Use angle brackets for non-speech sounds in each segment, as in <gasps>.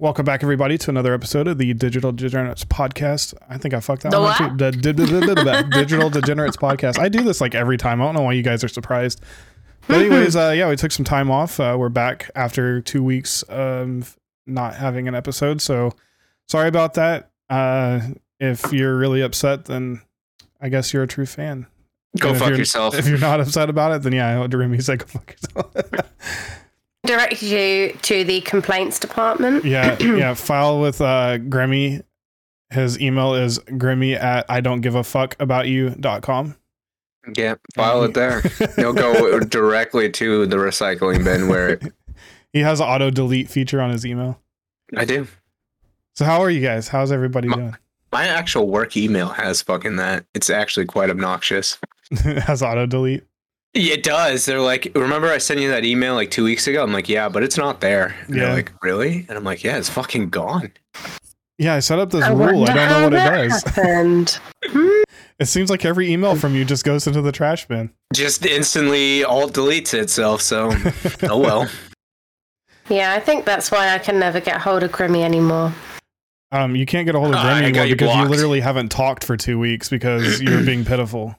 Welcome back, everybody, to another episode of the Digital Degenerates Podcast. I think I fucked that The one up what? too. The di- di- <laughs> Digital Degenerates Podcast. I do this like every time. I don't know why you guys are surprised. But <laughs> anyways, uh, yeah, we took some time off. Uh, we're back after two weeks of not having an episode. So sorry about that. Uh, if you're really upset, then I guess you're a true fan. Go And fuck you're- yourself. If you're not upset about it, then yeah, Remy said go fuck yourself. <laughs> direct you to the complaints department. yeah, <clears throat> yeah. File with uh Grimmy. His email is grimmy at I don't give a fuck about you dot com. yeah, file it there. <laughs> You'll go directly to the recycling bin where it, <laughs> He has an auto delete feature on his email. I do. So how are you guys? How's everybody My- doing? My actual work email has fucking that. It's actually quite obnoxious. <laughs> has auto delete. Yeah, It does. They're like, remember I sent you that email like two weeks ago? I'm like, yeah, but it's not there. And Yeah. They're like, really? And I'm like, yeah, it's fucking gone. Yeah, I set up this I rule. I don't know what it does. Happened. <laughs> It seems like every email from you just goes into the trash bin. Just instantly all deletes itself. So, <laughs> oh well. Yeah, I think that's why I can never get hold of Grimmy anymore. Um, you can't get a hold of Ah, Grim I got anymore you because you literally haven't talked for two weeks because you're being pitiful.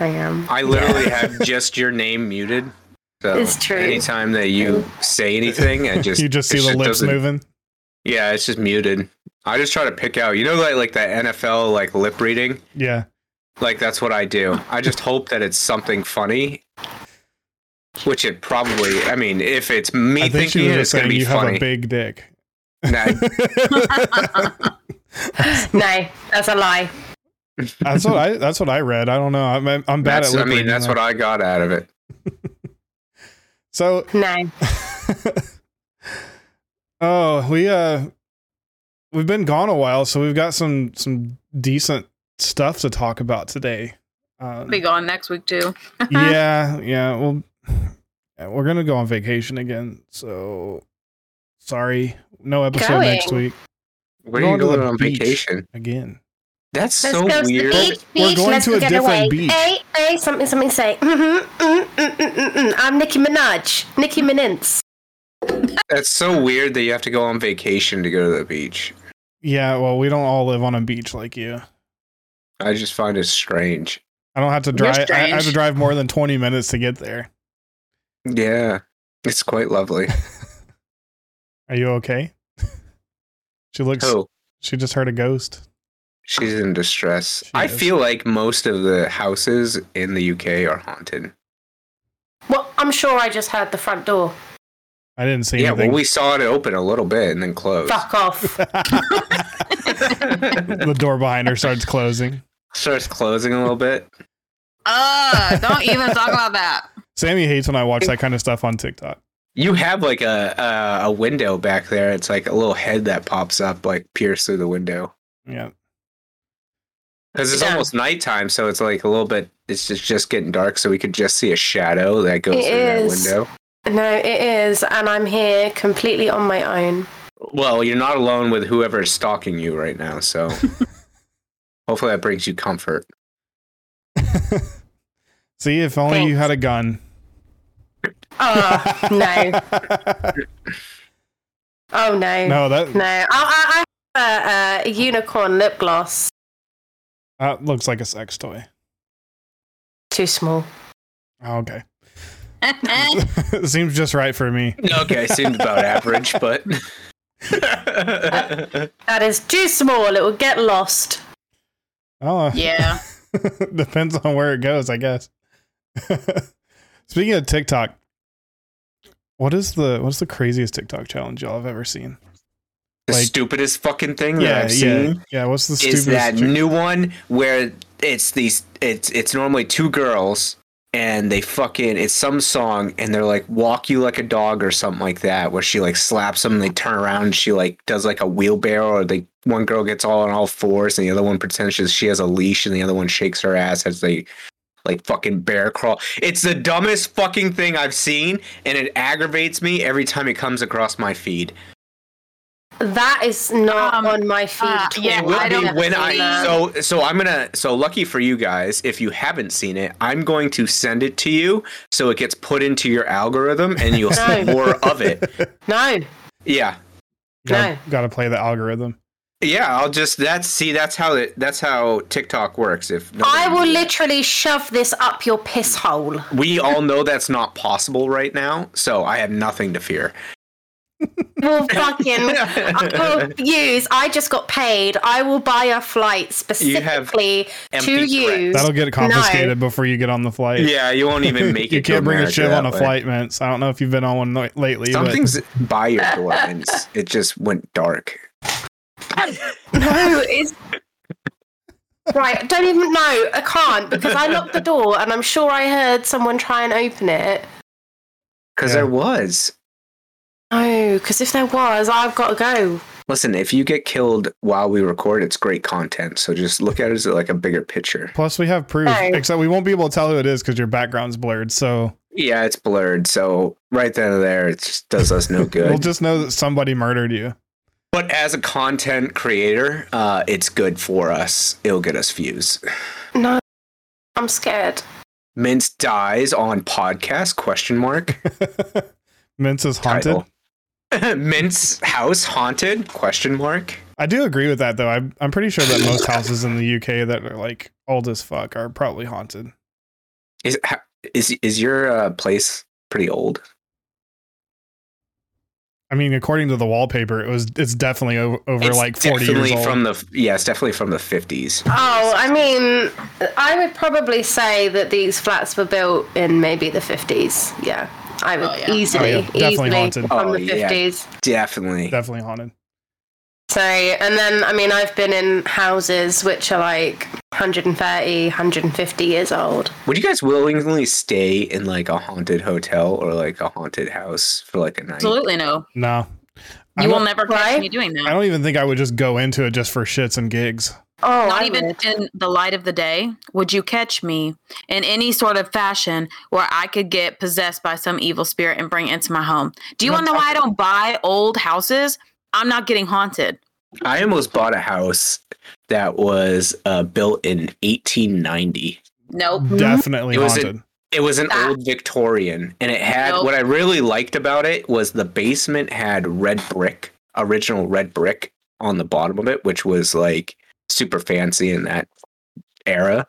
I am. I literally have just your name muted. So It's true. anytime that you say anything, I just <laughs> you just see the lips moving. Yeah, it's just muted. I just try to pick out. You know, like like that NFL like lip reading. Yeah. Like that's what I do. I just <laughs> hope that it's something funny. Which it probably. I mean, if it's me I think thinking was it, just it's gonna saying be you have a big dick. Nah, <laughs> No, that's a lie. That's what I. That's what I read. I don't know. I'm I'm bad that's. at. I mean, reading that's that. what I got out of it. <laughs> So, No. <laughs> oh, we uh, we've been gone a while, so we've got some some decent stuff to talk about today. Um, be gone next week too. <laughs> yeah, yeah. Well, yeah, we're gonna go on vacation again, so sorry, no episode next Going. week Where Going are to you the going on beach. vacation? again. That's Let's so go to the weird. beach, We're going Let's to a get different away. beach. Hey, hey, something, something say. Mm-hmm, mm, mm, mm, mm, mm. I'm Nicki Minaj. Nicki Minaj. That's so weird that you have to go on vacation to go to the beach. Yeah, well, we don't all live on a beach like you. I just find it strange. I don't have to drive. I, I have to drive more than twenty minutes to get there. Yeah, it's quite lovely. <laughs> Are you okay? <laughs> she looks. Oh, She just heard a ghost. She's in distress. She I is. feel like most of the houses in the UK are haunted. Well, I'm sure I just heard the front door. I didn't see Yeah, well, we saw it open a little bit and then close. Fuck off. <laughs> <laughs> the door behind her starts closing. Starts closing a little bit. Uh, don't even talk about that. Sammy hates when I watch that kind of stuff on TikTok. You have like a, a a window back there. It's like a little head that pops up, like pierced through the window. Yeah. Because it's Yeah. almost nighttime, so it's like a little bit. It's just just getting dark, so we could just see a shadow that goes It through that is. window. no, it is, and I'm here completely on my own. Well, you're not alone with whoever is stalking you right now, so <laughs> hopefully that brings you comfort. <laughs> see, if only you had a gun. Oh no! <laughs> Oh no! no, that No, I, I, I have a, a unicorn lip gloss. That looks like a sex toy. Too small. Oh, okay. <laughs> <laughs> Seems just right for me. Okay, seemed about <laughs> average, but That is too small. It will get lost. Oh, yeah. depends on where it goes, I guess. Speaking of TikTok, what is the what's the craziest TikTok challenge y'all have ever seen? The Like- stupidest fucking thing that I've yeah, seen yeah. What's the stupidest? is that new one where it's these. It's it's normally two girls and they fucking it's some song and they're like walk you like a dog or something like that where she like slaps them and they turn around and she like does like a wheelbarrow or they one girl gets all on all fours and the other one pretends she has a leash and the other one shakes her ass as they like fucking bear crawl. It's the dumbest fucking thing I've seen and it aggravates me every time it comes across my feed. That is not Um, on my feed. uh, yeah, It will I be don't when I that. so so I'm gonna so lucky for you guys if you haven't seen it I'm going to send it to you so it gets put into your algorithm and you'll see <laughs> more of it. No, Yeah, Gotta, No. gotta play the algorithm. Yeah, I'll just that's see that's how it that's how TikTok works. If I will knew literally shove this up your piss hole. we all know that's not possible right now, so I have nothing to fear. <laughs> Well, fucking, I will <laughs> use. I just got paid. I will buy a flight specifically to empty threat. use. That'll get confiscated before you get on the flight. Yeah, you won't even <laughs> make it. you can't bring a America ship on a way. flight, Mints. I don't know if you've been on one li- lately, but Something's by your door, and it just went dark. <laughs> No, it's right. I don't even know. I can't because I locked the door and I'm sure I heard someone try and open it. Because Yeah. there was. No, because if there was, I've got to go. Listen, if you get killed while we record, it's great content. So just look at it as like a bigger picture. plus we have proof. No. Except we won't be able to tell who it is because your background's blurred. So Yeah, it's blurred. So right then and there, it just does us no <laughs> good. we'll just know that somebody murdered you. but as a content creator, uh, it's good for us. It'll get us views. No, I'm scared. Mints dies on podcast? Question mark. <laughs> Mints is haunted. Title. <laughs> Mints house haunted? Question mark. I do agree with that though. I'm I'm pretty sure that most houses in the UK that are like old as fuck are probably haunted. Is is is your uh, place pretty old? I mean, according to the wallpaper, it was it's definitely over, over It's like 40 years definitely old. from the yeah, it's definitely from the fifties. Oh, I mean, I would probably say that these flats were built in maybe the 50s. Yeah, I would Oh, yeah. easily, Oh, yeah. Definitely easily haunted. from Oh, the yeah. 50s. Definitely. definitely haunted. So, and then, I mean, I've been in houses which are like 130, 150 years old. Would you guys willingly stay in like a haunted hotel or like a haunted house for like a night? Absolutely no. No. I You will never catch me doing that. I don't even think I would just go into it just for shits and gigs. Oh, Not I even would. in the light of the day would you catch me in any sort of fashion where I could get possessed by some evil spirit and bring it into my home. Do you want to know why I don't buy old houses? I'm not getting haunted. I almost bought a house that was uh, built in 1890. Nope. Definitely It was a- haunted. It was an Ah. old Victorian, and it had Nope. what I really liked about it was the basement had red brick, original red brick on the bottom of it, which was like super fancy in that era.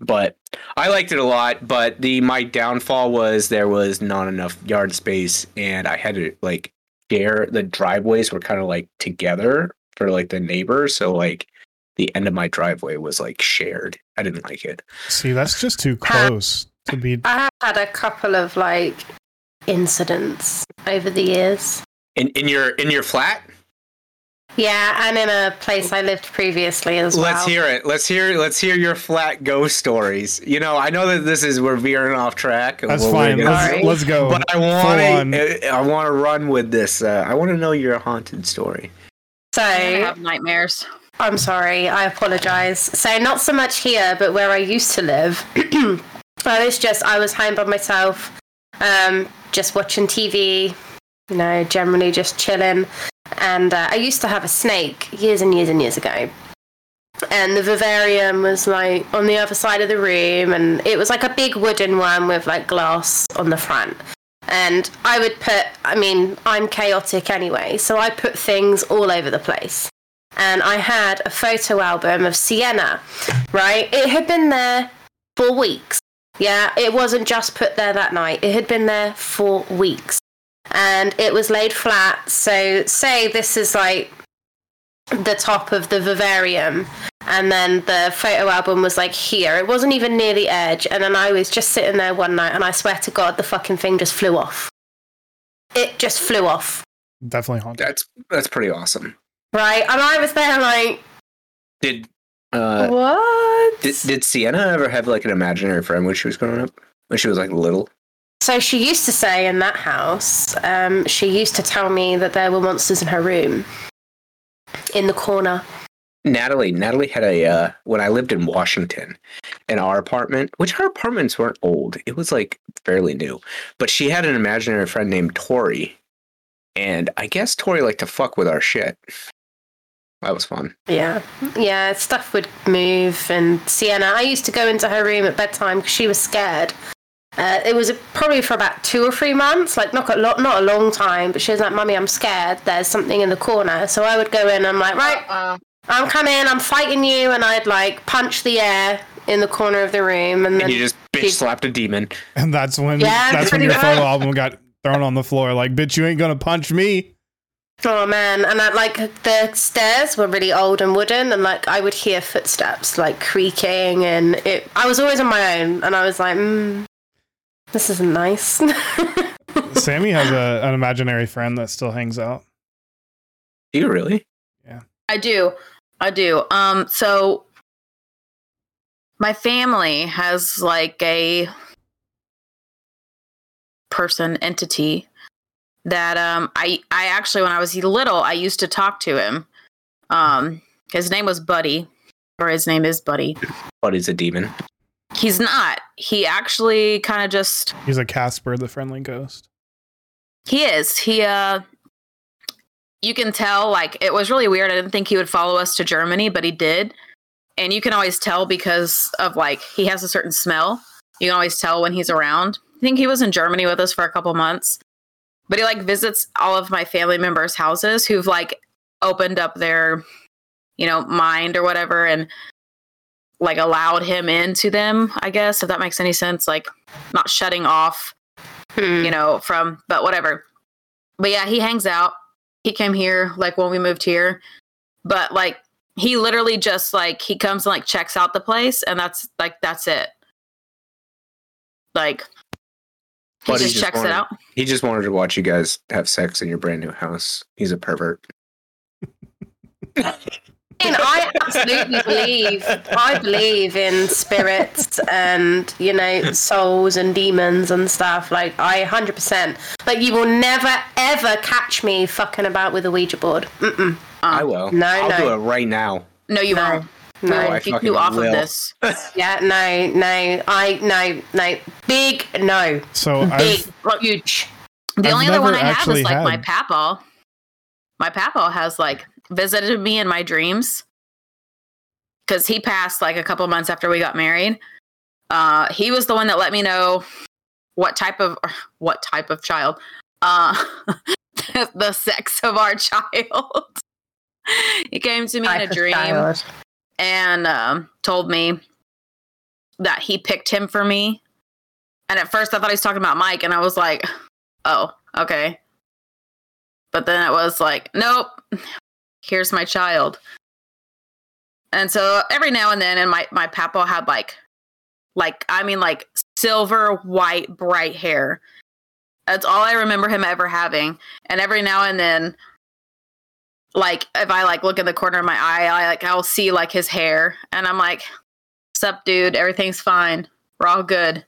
But I liked it a lot. But the my downfall was there was not enough yard space, and I had to like share the driveways were kind of like together for like the neighbors. So like the end of my driveway was like shared. I didn't like it. See, that's just too close to be. I have had a couple of like incidents over the years. In in your in your flat. Yeah, and in a place I lived previously as well. Let's hear it. Let's hear. Let's hear your flat ghost stories. You know, I know that this is we're veering off track. That's fine. gonna- Let's, let's go. But I want to. I want to run with this. Uh, I want to know your haunted story. So, I have nightmares. I'm sorry, I apologize. So, not so much here, but where I used to live, <clears throat> I was just, I was home by myself, um, just watching TV, you know, generally just chilling. And uh, I used to have a snake years and years and years ago. And the vivarium was like on the other side of the room, and it was like a big wooden one with like glass on the front. And I would put, I mean, I'm chaotic anyway, so I put things all over the place and I had a photo album of Sienna, right? It had been there for weeks. Yeah, it wasn't just put there that night, it had been there for weeks. And it was laid flat. So, say this is like the top of the vivarium, and then the photo album was like here. It wasn't even near the edge. And then I was just sitting there one night, and I swear to God, the fucking thing just flew off. It just flew off, Definitely haunted. That's that's pretty awesome. right? And I was there like, Did uh what? did, did Sienna ever have like an imaginary friend when she was growing up? When she was like little? So she used to say in that house, um, she used to tell me that there were monsters in her room, in the corner. Natalie, Natalie had a uh, when I lived in Washington, in our apartment, which our apartments weren't old. It was like fairly new, but she had an imaginary friend named Tori, and I guess Tori liked to fuck with our shit. That was fun. Yeah, yeah, stuff would move. And Sienna, I used to go into her room at bedtime because she was scared. Uh, it was probably for about two or three months, like not a lot, not a long time. But she was like, "Mummy, I'm scared. There's something in the corner." So I would go in. I'm like, "Right, Uh, I'm coming. I'm fighting you," and I'd like punch the air in the corner of the room, and then And you just bitch she'd- slapped a demon. And that's when Yeah, that's when pretty your much. photo album got thrown on the floor. Like, bitch, you ain't gonna punch me. Oh man, and I, like the stairs were really old and wooden, and like I would hear footsteps like creaking, and it. I was always on my own, and I was like, mm, "This isn't nice." <laughs> Sammy has a, an imaginary friend that still hangs out. Do you really? Yeah. I do. I do. Um, so my family has like a person entity that um I I actually when I was little I used to talk to him. Um his name was Buddy or his name is Buddy. Buddy's a demon. He's not. He actually kind of just He's a Casper, the friendly ghost. He is. He uh you can tell like it was really weird. I didn't think he would follow us to Germany, but he did. And you can always tell because of like he has a certain smell. You can always tell when he's around. I think he was in Germany with us for a couple months. But he like visits all of my family members' houses who've like opened up their you know, mind or whatever and like allowed him into them, I guess, if that makes any sense. Like not shutting off Hmm. you know, from but whatever. But yeah, he hangs out. He came here like when we moved here. But like he literally just like he comes and like checks out the place and that's like that's it. Like he Buddy just just checks it out. He just wanted to watch you guys have sex in your brand new house. He's a pervert. <laughs> And I absolutely believe I believe in spirits and you know souls and demons and stuff. Like I hundred percent. Like you will never ever catch me fucking about with a Ouija board. Mm-mm. I will. no, I'll no. do it right now. No, you No. won't. No, I Get fucking you off will. of this. <laughs> yeah, no, no. I no, no. Big no. So Big, I've huge. The I've only other one I have is like my had- papaw. My papaw has like visited me in my dreams because he passed like a couple months after we got married. Uh, he was the one that let me know what type of <laughs> what type of child, uh, <laughs> the sex of our <laughs> child. he came to me in a dream child. and um, told me that he picked him for me. And at first, I thought he was talking about Mike, and I was like, "Oh, okay." But then it was like, "Nope, here's my child." And so every now and then, and my my papa had like, like I mean, like silver white bright hair. That's all I remember him ever having. And every now and then, like if I like look in the corner of my eye, I like I'll see like his hair, and I'm like, "Sup, dude? Everything's fine. We're all good."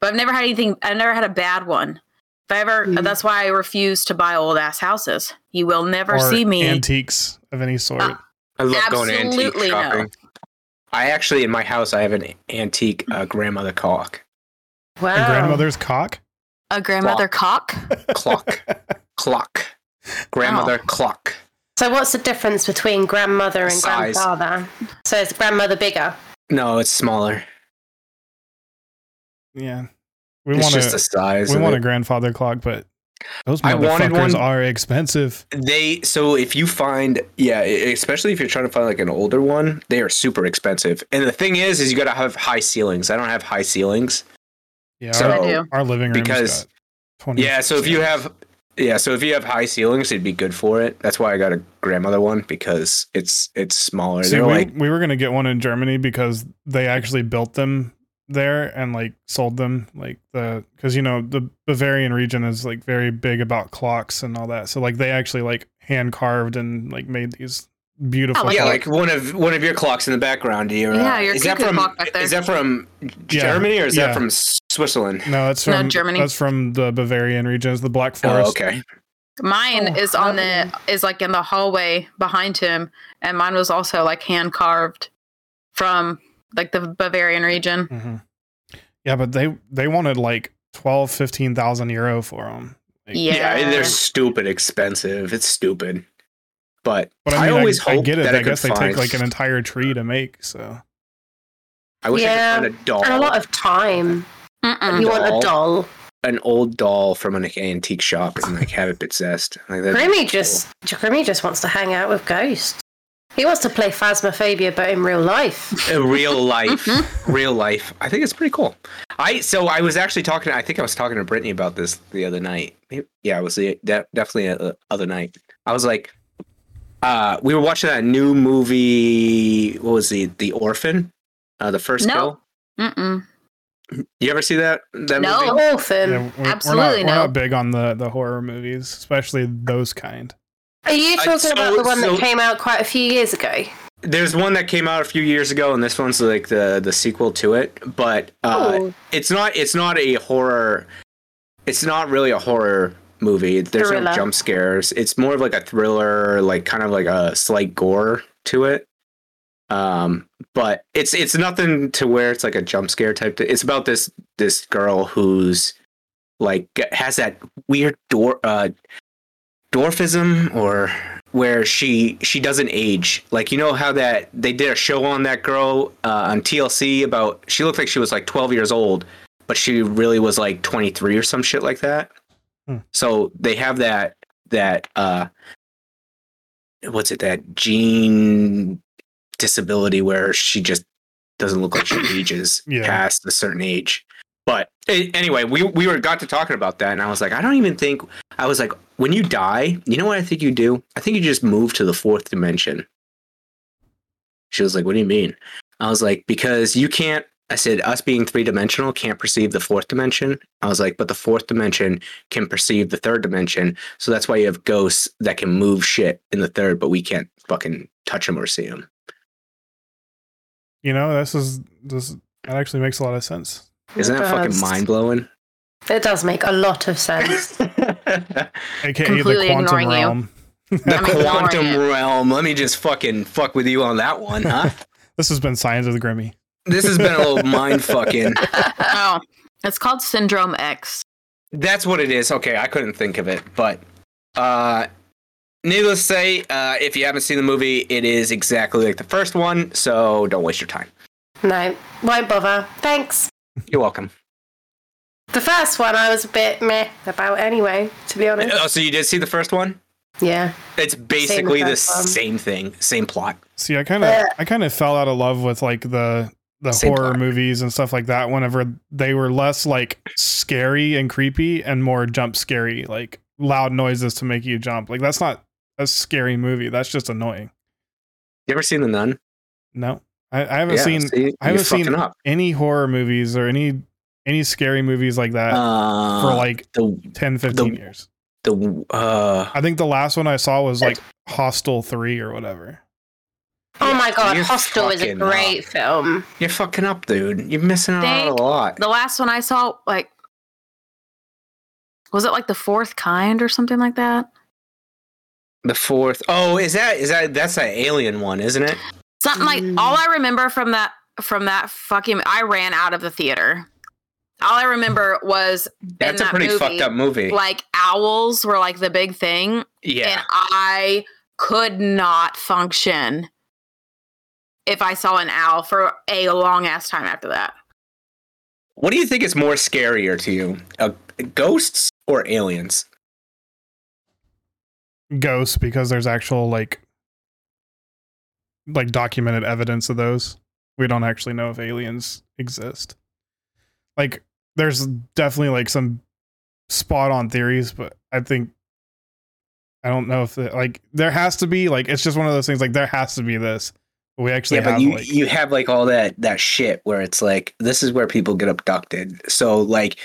But I've never had anything. I've never had a bad one. If I ever, Mhm. that's why I refuse to buy old ass houses. You will never or see me. antiques of any sort. Uh, I love going antique Absolutely no. shopping. I actually, in my house, I have an antique uh, grandmother clock. Wow. a grandmother's cock. a grandmother cock. Clock. <laughs> clock. Grandmother clock. So what's the difference between grandmother and Size. grandfather? So is grandmother bigger? No, it's smaller. Yeah, we It's want just the a size. we want it. a grandfather clock, but those I wanted motherfuckers one. are expensive. They so if you find yeah, especially if you're trying to find like an older one, they are super expensive. And the thing is, is you got to have high ceilings. I don't have high ceilings. Yeah, So- our, I do. our living room Because- got Yeah, so if you have yeah, so if you have high ceilings, it'd be good for it. That's why I got a grandmother one because it's it's smaller. See, They're we, like we were gonna get one in Germany because they actually built them there and like sold them like the because you know the Bavarian region is like very big about clocks and all that. So like they actually like hand carved and like made these beautiful. like yeah, clocks. like one of one of your clocks in the background. Your, Yeah, uh, your is that from clock back there. is that from Yeah, Germany or is yeah. that from Switzerland? no, it's No, from Germany. That's from the Bavarian region. It's the Black Forest. Oh, okay. Mine Oh, is on the is like in the hallway behind him, and mine was also like hand carved from like the Bavarian region. hmm Yeah, but they they wanted like 12, 15,000 euro for them. Yeah, Yeah, they're stupid expensive. It's stupid. But, But I, I, mean, I, always I hope get it. that I, I guess they find, take like an entire tree to make. So I wish Yeah, I could find a doll. And a lot of time. Mm-mm. You want a doll. an old doll from an antique shop and like have it possessed. Like, that'd be Grimmy cool. just Grimmy just wants to hang out with ghosts. He wants to play Phasmophobia, but in real life. in real <laughs> life, real life. I think it's pretty cool. I so I was actually talking. I think I was talking to Brittany about this the other night. Yeah, it was the de- definitely the other night. I was like, uh, we were watching that new movie. What was the The Orphan? Uh, the first No. kill. Mm-mm. You ever see that? That No. movie? Orphan. Yeah, we're, absolutely we're not, no. We're not big on the the horror movies, especially those kind. Are you talking so- about the one so- that came out quite a few years ago? There's one that came out a few years ago, and this one's like the the sequel to it. But uh, Oh. it's not it's not a horror. It's not really a horror movie. There's no jump scares. It's more of like a thriller, like kind of like a slight gore to it. Um, but it's it's nothing to where it's like a jump scare type. Thing. It's about this this girl who's like has that weird door uh dwarfism or where she she doesn't age like you know how that they did a show on that girl uh, on TLC about she looked like she was like 12 years old but she really was like 23 or some shit like that Hmm. so they have that that uh what's it that gene disability where she just doesn't look like she <clears throat> ages Yeah. past a certain age but anyway we we were got to talking about that and i was like i don't even think i was like when you die you know what i think you do? I think you just move to the fourth dimension. She was like what do you mean? I was like because you can't i said us being three dimensional can't perceive the fourth dimension. I was like but the fourth dimension can perceive the third dimension so that's why you have ghosts that can move shit in the third but we can't fucking touch them or see them You know, this is this that actually makes a lot of sense. Isn't It that fucking mind blowing It does make a lot of sense. <laughs> AKA Completely the quantum ignoring you. the I'm quantum realm let me just fucking fuck with you on that one huh <laughs> This has been Science of the Grimmy. this has been a little mind fucking <laughs> oh, it's called Syndrome X. That's what it is. Okay, I couldn't think of it, but uh needless to say, uh if you haven't seen the movie, it is exactly like the first one, so don't waste your time. no, won't bother. Thanks. You're welcome. The first one I was a bit meh about anyway, to be honest. Oh, so you did see the first one? Yeah. It's basically the first one. same thing, same plot. See, I kind of Yeah. I kind of fell out of love with like the the Same horror plot. movies and stuff like that whenever they were less like scary and creepy and more jump scary, like loud noises to make you jump. Like that's not a scary movie. That's just annoying. You ever seen The Nun? No. I, I haven't Yeah, seen see? I haven't seen up. any horror movies or any any scary movies like that Uh, for like the 10 15 the- years. the uh I think the last one I saw was like Hostel 3 or whatever. Oh my god, You're Hostel is a fucking great film. You're fucking up, dude. You're missing out on a lot. The last one I saw, like, was it like the fourth kind or something like that? The fourth. Oh, is that is that that's that alien one, isn't it? Something like Mm. all I remember from that from that fucking I ran out of the theater. All I remember was That's a that pretty movie, fucked up movie. like owls were like the big thing, yeah. and I could not function if I saw an owl for a long ass time after that. What do you think is more scarier to you, uh, ghosts or aliens? Ghosts because there's actual like like documented evidence of those. We don't actually know if aliens exist. Like there's definitely like some spot on theories, but I think I don't know if it, like there has to be like it's just one of those things like there has to be this. We actually yeah, but have you like you have like all that that shit where it's like this is where people get abducted. So like,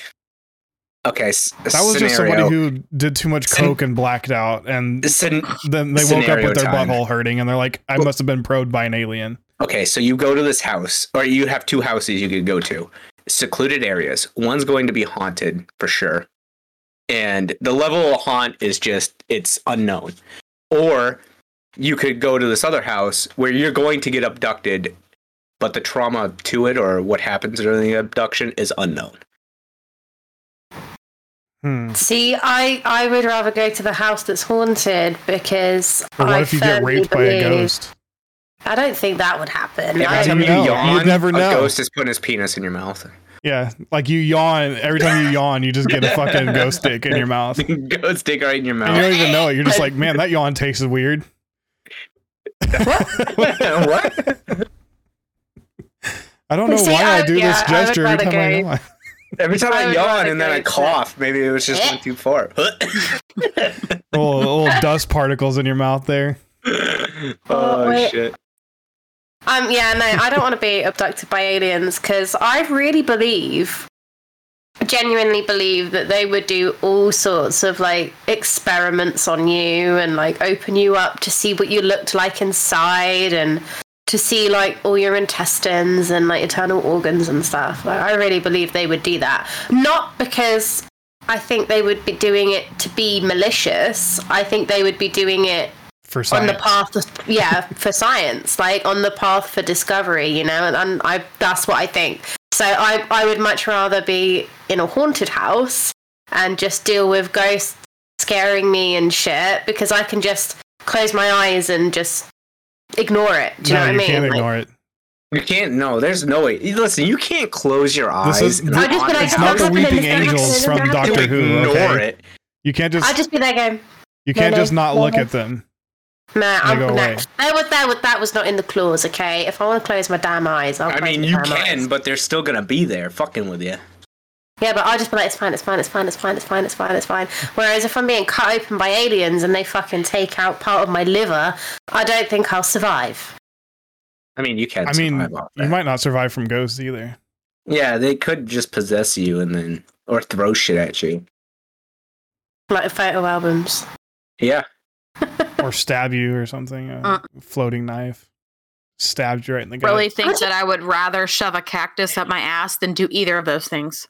okay, s- that was just somebody who did too much Scen- coke and blacked out and Scen- then they woke up with their time. butthole hurting and they're like I must have been probed by an alien. Okay, so you go to this house, or you have two houses you could go to, secluded areas. One's going to be haunted for sure, and the level of haunt is just it's unknown. Or you could go to this other house where you're going to get abducted, but the trauma to it or what happens during the abduction is unknown. Hmm. See, I, I would rather go to the house that's haunted because Or what I if you get firmly raped by a believe- ghost? I don't think that would happen. Every time you you know? yawn, You'd never a ghost is putting his penis in your mouth. Yeah, like you yawn every time you yawn, you just get a <laughs> fucking ghost stick in your mouth. <laughs> And Go stick right in your mouth. you don't even know it. You're just like, man, that yawn tastes weird. what? <laughs> I don't know See, why I, I- do yeah, this gesture every rather time I go- yawn. Every time I I yawn and then I to- cough, maybe it was just went too far. little, little dust particles in your mouth there. oh wait. shit. Um, yeah, no, I don't want to be abducted by aliens because I really believe, genuinely believe that they would do all sorts of like experiments on you and like open you up to see what you looked like inside and to see like all your intestines and like internal organs and stuff. Like, I really believe they would do that. Not because I think they would be doing it to be malicious. I think they would be doing it For science. on the path of, yeah for science like on the path for discovery you know and, and i that's what i think so i i would much rather be in a haunted house and just deal with ghosts scaring me and shit because i can just close my eyes and just ignore it do you no, know what you i mean can't Like, ignore it. You can't. No, there's no way. Listen, you can't close your eyes. This is- and I just feel like It's not the happening weeping angels from you have to Doctor Who. ignore Okay, it. you can't just i'd just be there going um, you can't no, just not no, look no. at them. nah, I'm, go nah. That, was, that, was, that was not in the clause okay if i want to close my damn eyes I'll I close mean, my you damn can, eyes. but they're still gonna be there, fucking with you. Yeah, but I'll just be like, it's fine, it's fine, it's fine, it's fine, it's fine, it's fine, it's fine. Whereas if I'm being cut open by aliens and they fucking take out part of my liver, I don't think I'll survive. I mean, you can. Survive. I mean, survive you might not survive from ghosts either. Yeah, they could just possess you and then, or throw shit at you. Like photo albums. Yeah. <laughs> or stab you or something. A Uh. floating knife stabbed you right in the gut. Really think that I would rather shove a cactus up my ass than do either of those things.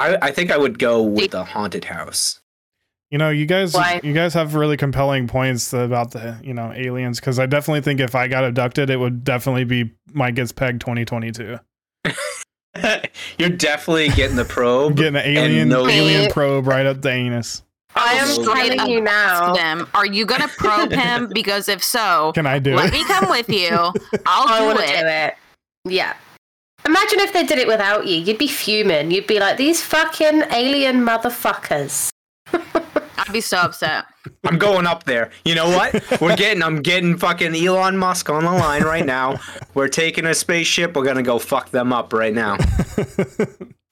I, I think I would go with the haunted house. You know, you guys, Why? you guys have really compelling points about the you know aliens because I definitely think if I got abducted, it would definitely be Mike gets pegged 2022. <laughs> You're definitely getting the probe. Getting an alien no- alien probe right up the anus. I am Straight telling you now. them, are you gonna probe him? <laughs> Because if so, Can I do let it? me come with you. I'll <laughs> I do want to it. do it. Yeah. Imagine if they did it without you. You'd be fuming. You'd be like, these fucking alien motherfuckers. <laughs> I'd be so upset. I'm going up there. You know what? We're getting. I'm getting fucking Elon Musk on the line right now. We're taking a spaceship. We're gonna go fuck them up right now. <laughs>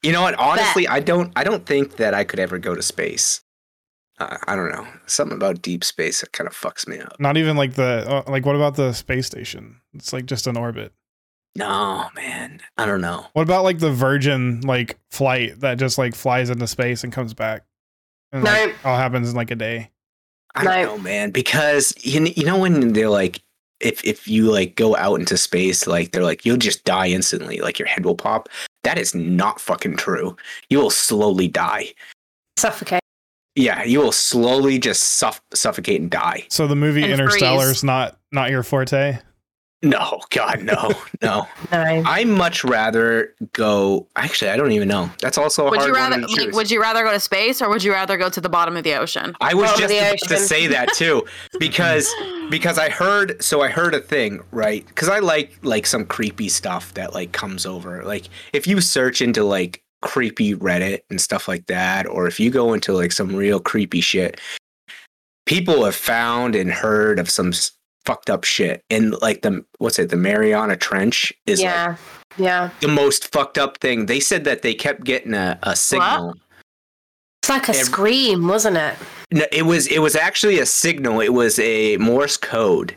You know what? Honestly, I don't. I don't think that I could ever go to space. Uh, I don't know. Something about deep space that kind of fucks me up. Not even like the uh, like. What about the space station? It's like just an orbit. No, man. I don't know. What about like the Virgin like flight that just like flies into space and comes back? And No. like, all happens in like a day. I don't No. know, man. Because you you know when they're like, if if you like go out into space, like they're like you'll just die instantly, like your head will pop. That is not fucking true. You will slowly die. Suffocate. Yeah, you will slowly just suff- suffocate and die. So the movie And Interstellar freeze. is not not your forte. No, God, no, <laughs> no. No. I much rather go. Actually, I don't even know. That's also a Would hard you rather one to like, would you rather go to space or would you rather go to the bottom of the ocean? I was Bottom just the about to say that too, <laughs> because because I heard so I heard a thing right because I like like some creepy stuff that like comes over like if you search into like creepy Reddit and stuff like that or if you go into like some real creepy shit people have found and heard of some s- fucked up shit and like the what's it the Mariana Trench is like yeah. Yeah. the most fucked up thing they said that they kept getting a, a signal It's like a Every- scream, wasn't it? No, it was it was actually a signal. It was a Morse code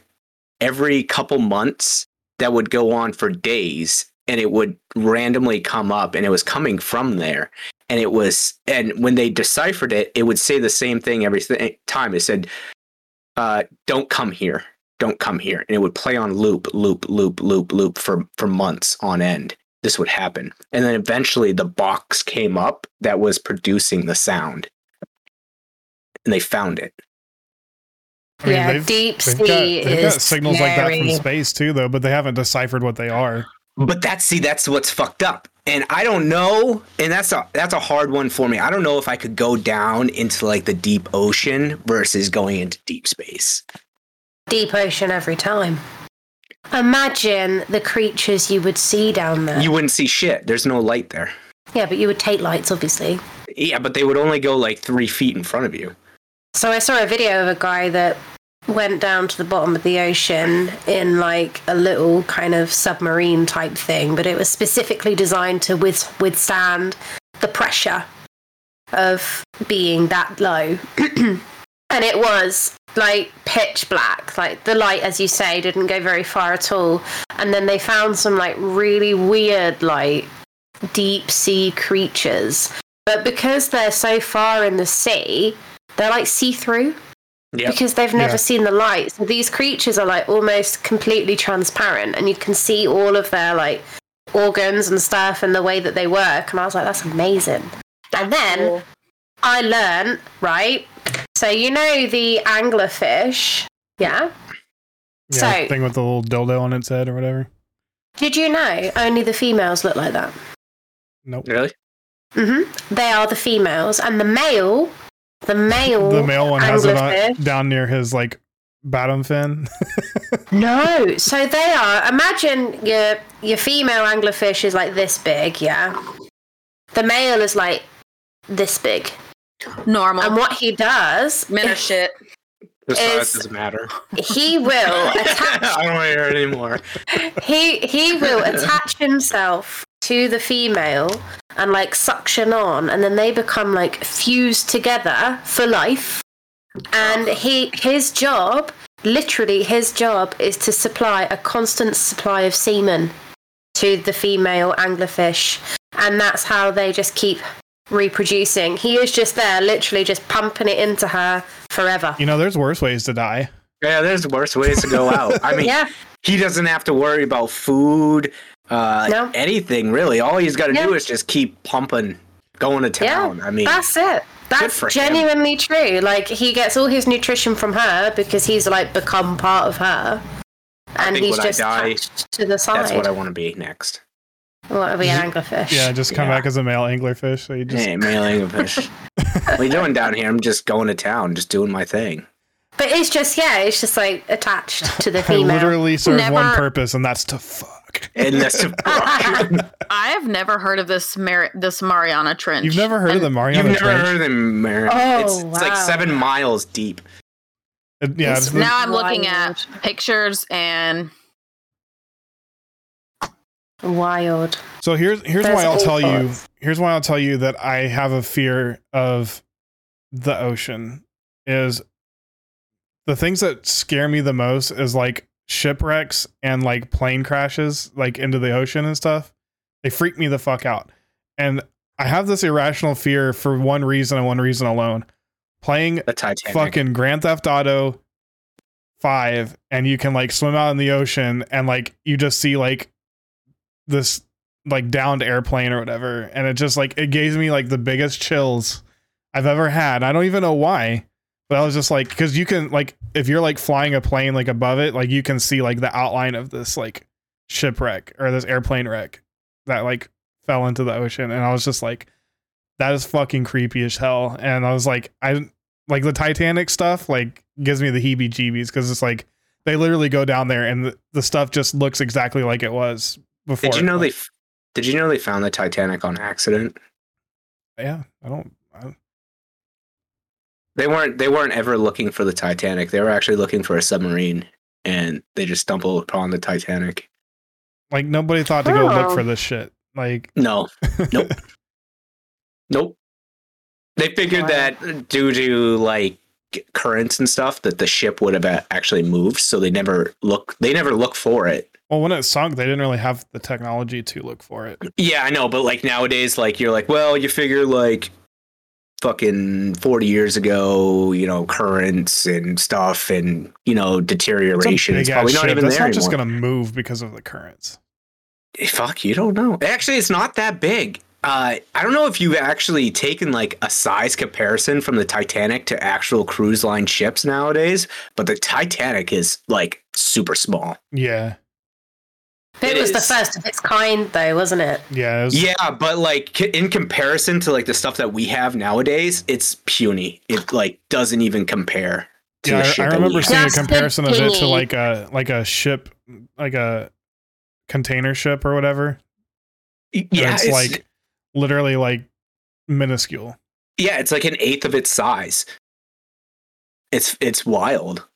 every couple months that would go on for days and it would randomly come up and it was coming from there. And it was and when they deciphered it, it would say the same thing every th- time. It said uh don't come here. Don't come here. And it would play on loop, loop, loop, loop, loop for for months on end. This would happen. And then eventually the box came up that was producing the sound. And they found it. I mean, yeah. they've- Deep They've sea got, they've is got signals like that from space too, though, but they haven't deciphered what they are. But that's see, that's what's fucked up. And I don't know, and that's a that's a hard one for me. I don't know if I could go down into like the deep ocean versus going into deep space. Deep ocean every time. Imagine the creatures you would see down there. You wouldn't see shit. There's no light there. Yeah, but you would take lights, obviously. Yeah, but they would only go like three feet in front of you. So I saw a video of a guy that went down to the bottom of the ocean in like a little kind of submarine type thing, but it was specifically designed to with- withstand the pressure of being that low. <clears throat> and it was like pitch black. Like the light, as you say, didn't go very far at all. And then they found some like really weird, like deep sea creatures. But because they're so far in the sea, they're like see through Yep. because they've never Yeah. seen the light. So these creatures are like almost completely transparent, and you can see all of their like organs and stuff and the way that they work. And I was like, that's amazing. And then Cool. I learned, right? So you know the anglerfish, yeah? Yeah, So- thing with the little dildo on its head or whatever. Did you know only the females look like that? Nope. Really? hmm They are the females, and the male, the male, The male one has it on, down near his like bottom fin. <laughs> No, so they are. Imagine your your female anglerfish is like this big, yeah. The male is like this big, Normal. and what he does, Men are <laughs> shit. The size Is- doesn't matter. he will <laughs> attach. I don't want to hear it anymore. <laughs> he he will attach himself to the female and like suction on, and then they become like fused together for life. And oh. he his job, literally his job, is to supply a constant supply of semen to the female anglerfish, and that's how they just keep reproducing. He is just there, literally just pumping it into her forever. you know, there's worse ways to die. Yeah, there's worse ways to go <laughs> out. I mean, Yeah, he doesn't have to worry about food, uh, No. anything really. All he's got to Yeah. do is just keep pumping, going to Yeah, town. I mean, That's it. That's for him. genuinely true. Like he gets all his nutrition from her because he's like become part of her, and think he's when I just die, to the side. that's what I want to be next. What are we, an anglerfish? Yeah, just come Yeah. back as a male anglerfish. So you just Hey, male anglerfish. what are you doing down here? I'm just going to town, just doing my thing. But it's just yeah, it's just like attached to the <laughs> I female. literally serve one purpose, and that's to fuck. And that's <laughs> I have never heard of this Mar- this Mariana Trench. You've never heard of And the You've never Trench? heard of them, Mary. Oh, it's, it's like seven miles deep. It- yeah, It's it's the- Now I'm looking at pictures and Wild. So here's here's There's why I'll all tell you. Here's why I'll tell you that I have a fear of the ocean. Is the things that scare me the most is like shipwrecks and like plane crashes like into the ocean and stuff. They freak me the fuck out. And I have this irrational fear for one reason and one reason alone. Playing The Titanic. fucking Grand Theft Auto 5 and you can like swim out in the ocean and like you just see like this like downed airplane or whatever and it just like it gave me like the biggest chills I've ever had. I don't even know why. But I was just like cuz you can like if you're like flying a plane like above it like you can see like the outline of this like shipwreck or this airplane wreck that like fell into the ocean and I was just like that is fucking creepy as hell and I was like I like the Titanic stuff like gives me the heebie jeebies because it's like they literally go down there and the, the stuff just looks exactly like it was before. Did you know they? Did you know they found the Titanic on accident? Yeah, I don't. I, They weren't. They weren't ever looking for the Titanic. They were actually looking for a submarine, and they just stumbled upon the Titanic. like nobody thought to go look for this shit. Like, No, Nope. <laughs> nope. They figured Wow. that due to like currents and stuff, that the ship would have actually moved. So they never look. They never look for it. Well, when it sunk, they didn't really have the technology to look for it. Yeah, I know, but like nowadays, like you're like, well, you figure like fucking 40 years ago, you know, currents and stuff and, you know, deterioration. It's probably not ship. even That's there not just gonna move because of the currents. Eh, Fuck, you don't know. Actually, it's not that big. Uh, I don't know if you've actually taken like a size comparison from the Titanic to actual cruise line ships nowadays, but the Titanic is like super small. Yeah, It, It was the first of its kind, though, wasn't it? yeah, it was- Yeah, but like in comparison to like the stuff that we have nowadays, it's puny. It like doesn't even compare to yeah. the I, I that we remember have. seeing a comparison of it to like a like a ship, like a container ship or whatever. Yeah, Yeah, it's, like literally like minuscule. Yeah, it's like an eighth of its size. It's it's wild.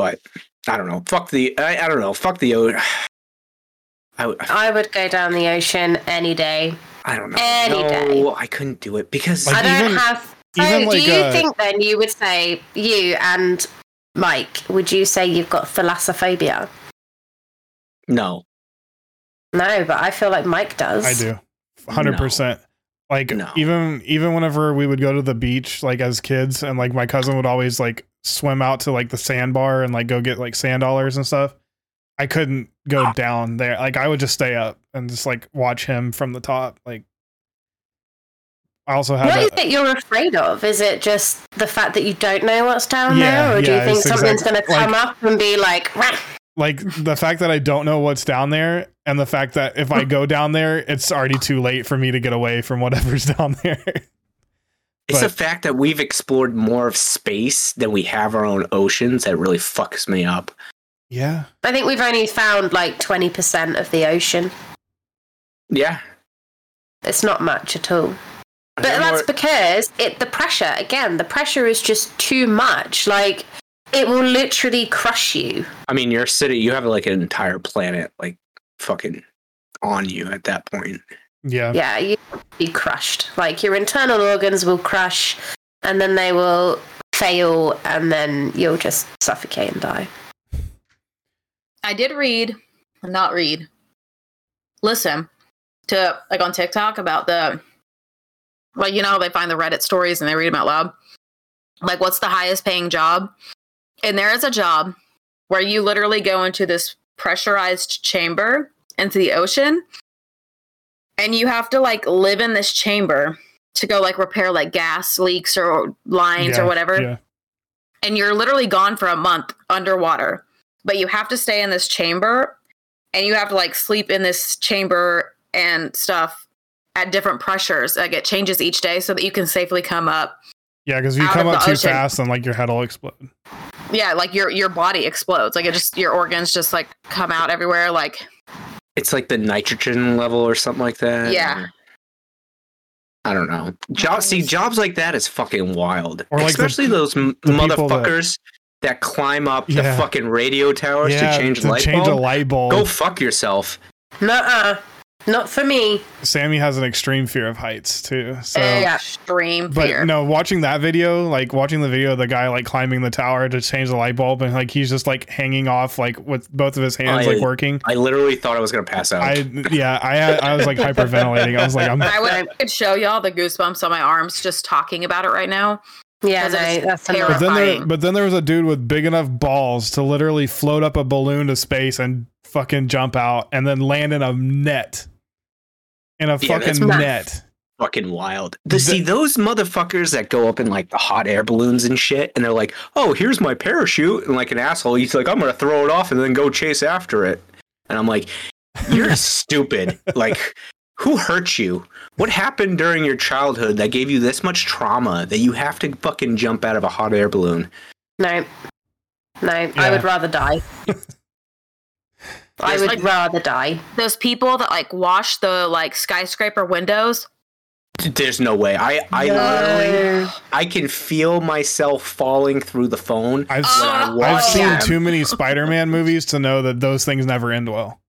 But I don't know. Fuck the I, I don't know. Fuck the o- <sighs> I, would- I would go down the ocean any day. I don't know. Any no, day. I couldn't do it because Like, I don't even- have. So, even like, do you uh, think then you would say you and Mike? Would you say you've got thalassophobia? no. No, but I feel like Mike does. I do. 100%. Like No. even even whenever we would go to the beach like as kids and like my cousin would always like swim out to like the sandbar and like go get like sand dollars and stuff. I couldn't go ah. down there. Like I would just stay up and just like watch him from the top. Like I also have. What a- is it you're afraid of? Is it just the fact that you don't know what's down Yeah, there, or do you think something's exact- going to come like- up and be like, "Rah!" like the fact that I don't know what's down there and the fact that if I <laughs> go down there, it's already too late for me to get away from whatever's <laughs> down there. It's But- the fact that we've explored more of space than we have our own oceans that really fucks me up. yeah. I think we've only found like 20% of the ocean. Yeah. It's not much at all. But They're that's more- because it the pressure again, the pressure is just too much. Like it will literally crush you. I mean, your city, you have like an entire planet like fucking on you at that point. Yeah. Yeah, you be crushed. Like your internal organs will crush and then they will fail and then you'll just suffocate and die. I did read, not read, listen to like on TikTok about the, like, you know, how they find the Reddit stories and they read them out loud. Like, what's the highest paying job? And there is a job where you literally go into this pressurized chamber into the ocean and you have to like live in this chamber to go like repair like gas leaks or lines Yeah, or whatever Yeah. and you're literally gone for a month underwater but you have to stay in this chamber and you have to like sleep in this chamber and stuff at different pressures like it changes each day so that you can safely come up Yeah, because if you come up too ocean. fast, then like your head will explode. yeah like your your body explodes like it just your organs just like come out everywhere like It's like the nitrogen level or something like that. Yeah. I don't know. Jobs, see, jobs like that is fucking wild. Or like the- Especially those the people that- motherfuckers that, climb up the Yeah. fucking radio towers yeah, to change to light change a light bulb. Go fuck yourself. Nuh-uh. Not for me. Sammy has an extreme fear of heights too. So extreme but fear no, watching that video, like watching the video of the guy like climbing the tower to change the light bulb and like he's just like hanging off like with both of his hands I- like working. I literally thought I was gonna pass out. I yeah, I had, I was like hyperventilating. I was like I'm <laughs> I would I could show y'all the goosebumps on my arms just talking about it right now. Yeah, Because it no, is that's But then there, terrifying. but then there was a dude with big enough balls to literally float up a balloon to space and fucking jump out and then land in a net. In a Yeah, fucking net. fucking wild. The- To see those motherfuckers that go up in like the hot air balloons and shit, and they're like, "Oh, here's my parachute," and like an asshole, he's like, "I'm gonna throw it off and then go chase after it," and I'm like, "You're <laughs> stupid." Like, who hurt you? What happened during your childhood that gave you this much trauma that you have to fucking jump out of a hot air balloon? No. No, Yeah. I would rather die. <laughs> I would like- rather die. Those people that like wash the like skyscraper windows. There's no way. I I literally I can feel myself falling through the phone. I've when I I've seen them. too many Spider-Man movies to know that those things never end well.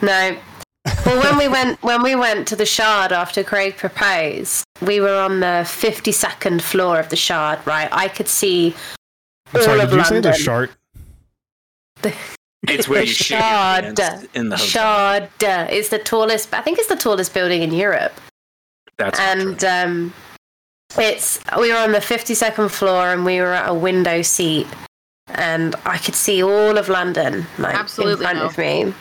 No. <laughs> Well, when we went when we went to the Shard after Craig proposed, we were on the fifty second floor of the Shard. Right, I could see I'm all sorry, of did you say the London. shark? It's where you shit your Shard. in the hotel. Shard is the tallest. I think it's the tallest building in Europe. That's and true. um, it's we were on the 52nd floor and we were at a window seat and i could see all of london like Absolutely in front no. of me and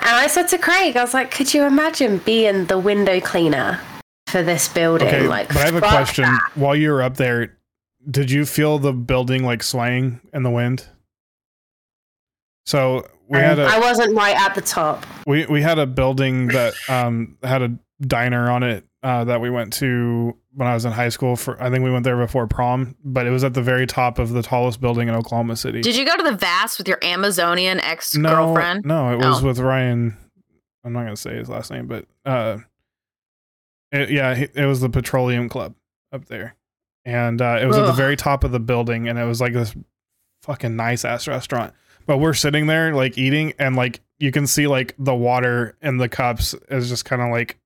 i said to craig i was like could you imagine being the window cleaner for this building Okay, like but I have a question. that. While you were up there, did you feel the building like swaying in the wind? So we had a i wasn't right at the top we we had a building that um had a diner on it uh, that we went to when I was in high school. For I think we went there before prom, but it was at the very top of the tallest building in Oklahoma City. Did you go to the Vast with your Amazonian ex girlfriend? no, it was Oh. with Ryan. I'm not gonna say his last name, but uh, It, yeah, it it was the Petroleum Club up there, and uh, it was at the very top of the building, and it was like this fucking nice ass restaurant. But we're sitting there like eating, and like you can see like the water in the cups is just kind of like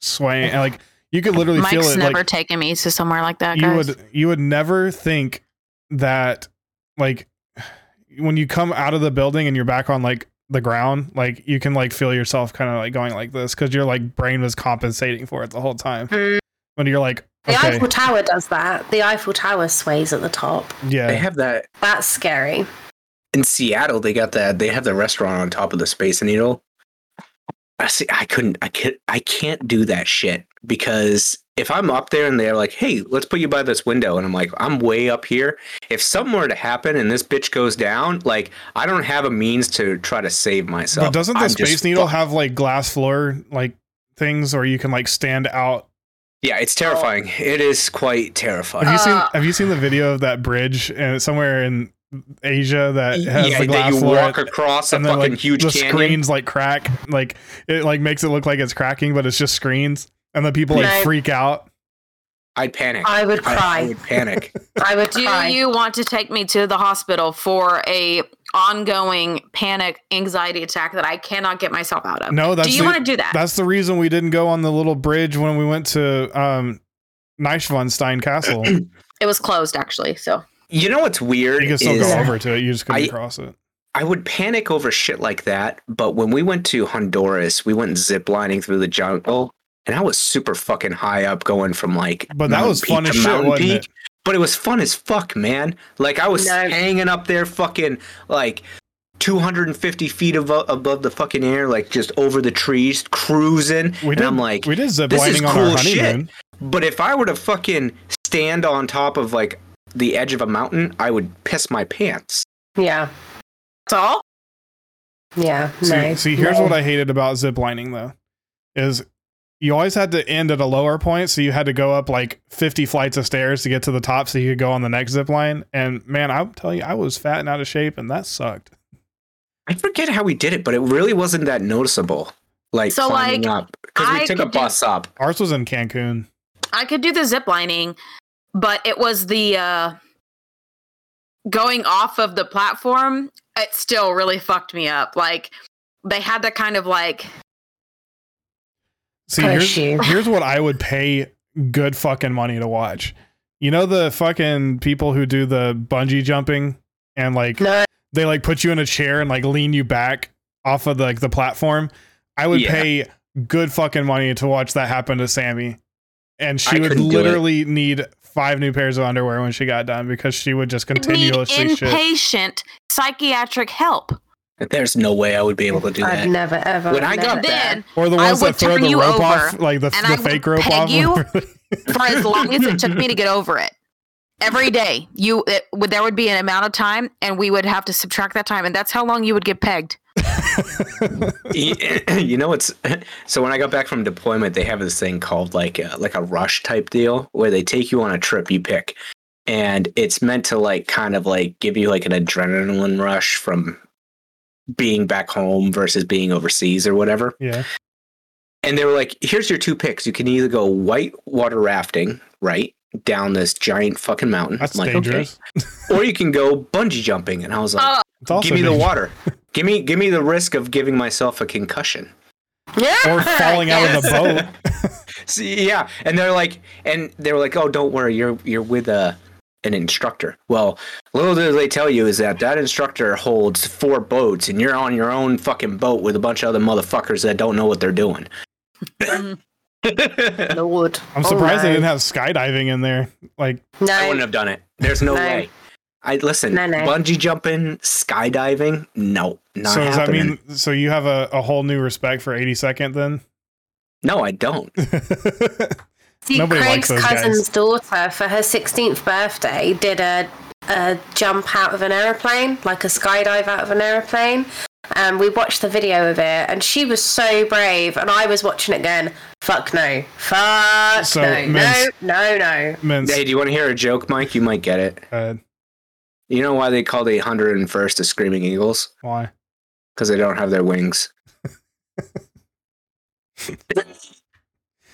swaying, and like you could literally feel Mike's it. never like taken me to somewhere like that. you would you would never think that like when you come out of the building and you're back on like the ground, like you can like feel yourself kind of like going like this because your like brain was compensating for it the whole time. Mm. When you're like, The okay, Eiffel Tower does that. The Eiffel Tower sways at the top. Yeah, they have that That's scary. In Seattle. They got that. They have the restaurant on top of the Space Needle. I see. I couldn't. I can't. I can't do that shit because if I'm up there and they're like, "Hey, let's put you by this window," and I'm like, "I'm way up here." If something were to happen and this bitch goes down, like I don't have a means to try to save myself. but doesn't the I'm Space Needle fucked. have like glass floor like things, or you can like stand out? Yeah, it's terrifying. It is quite Have terrifying. you seen Uh, Have you seen the video of that bridge and somewhere in Asia that has yeah, the that glass you floor? walk across a and then fucking like huge the canyon. screens like crack like it like makes it look like it's cracking but it's just screens and then people like No. freak out I'd panic. I would I- I would panic. <laughs> <laughs> I would Do cry. you want to take me to the hospital for a ongoing panic anxiety attack that I cannot get myself out of? no that's do you the, want to do that? that's the reason we didn't go on the little bridge when we went to um Neuschwanstein Castle <clears throat> It was closed actually. So You know what's weird You can still is go over to it you just couldn't I- cross it I would panic over shit like that. But when we went to Honduras, we went ziplining through the jungle, and I was super fucking high up, going from like. But that Mountain was Peak fun as shit, Mountain wasn't Peak. it? But it was fun as fuck, man. Like I was No. hanging up there, fucking like. 250 feet above, above the fucking air, like just over the trees, cruising. we and did I'm like, we did zip this is lining on cool our shit. But if I were to fucking stand on top of like the edge of a mountain, I would piss my pants. yeah. that's all. Yeah. see, no. see here's no. what I hated about zip lining though is you always had to end at a lower point so you had to go up like 50 flights of stairs to get to the top so you could go on the next zip line and man i'm telling you i was fat and out of shape and that sucked I forget how we did it, but it really wasn't that noticeable. Like So, climbing like, up because we took a could do- bus up. ours was in cancun I could do the zip lining, but it was the uh going off of the platform, it still really fucked me up. Like they had to kind of like see here's, here's what i would pay good fucking money to watch you know the fucking people who do the bungee jumping and like No. they like put you in a chair and like lean you back off of the, like the platform. I would Yeah. pay good fucking money to watch that happen to Sammy. And she I would couldn't do it. literally need five new pairs of underwear when she got done because she would just need continuously shit. psychiatric help. There's no way I would be able to do I've that. never ever. When I got never. Then Or the I ones would that throw turn the you rope over, off, like the, the fake rope off. you. for as long as it took me to <laughs> get over it. Every day, you it, would there would be an amount of time, and we would have to subtract that time, and that's how long you would get pegged. You <laughs> you know what's <clears throat> so when I got back from deployment, they have this thing called like a, like a rush type deal where they take you on a trip you pick, and it's meant to like kind of like give you like an adrenaline rush from being back home versus being overseas or whatever. yeah. and they were like, "Here's your two picks. You can either go white water rafting, right, down this giant fucking mountain, That's like, dangerous. okay, or you can go bungee jumping." And I was like, Oh, It's also "Give me the water. give me, give me the risk of giving myself a concussion." Yeah. Or falling out of the boat. <laughs> See, yeah, and they're like, and they were like, "Oh, don't worry, you're you're with a." An instructor. Well, little do they tell you is that that instructor holds four boats, and you're on your own fucking boat with a bunch of other motherfuckers that don't know what they're doing. <laughs> mm, Lord. I'm surprised they didn't have skydiving in there. Like, I wouldn't have done it. There's no, No. way. I listen. No, no. Bungee jumping, skydiving, no, not so does that happening. mean, so you have a, a whole new respect for 82nd then? no, I don't. <laughs> See, Nobody likes Craig's those guys. cousin's daughter for her 16th birthday did a, a jump out of an aeroplane, like a skydive out of an aeroplane. And we watched the video of it, and she was so brave. And I was watching it going, fuck no, fuck So, no, Mints- no, no, no. Mints, Hey, do you want to hear a joke, Mike? You might get it. uh, You know why they call the 101st the Screaming Eagles? why? Because they don't have their wings.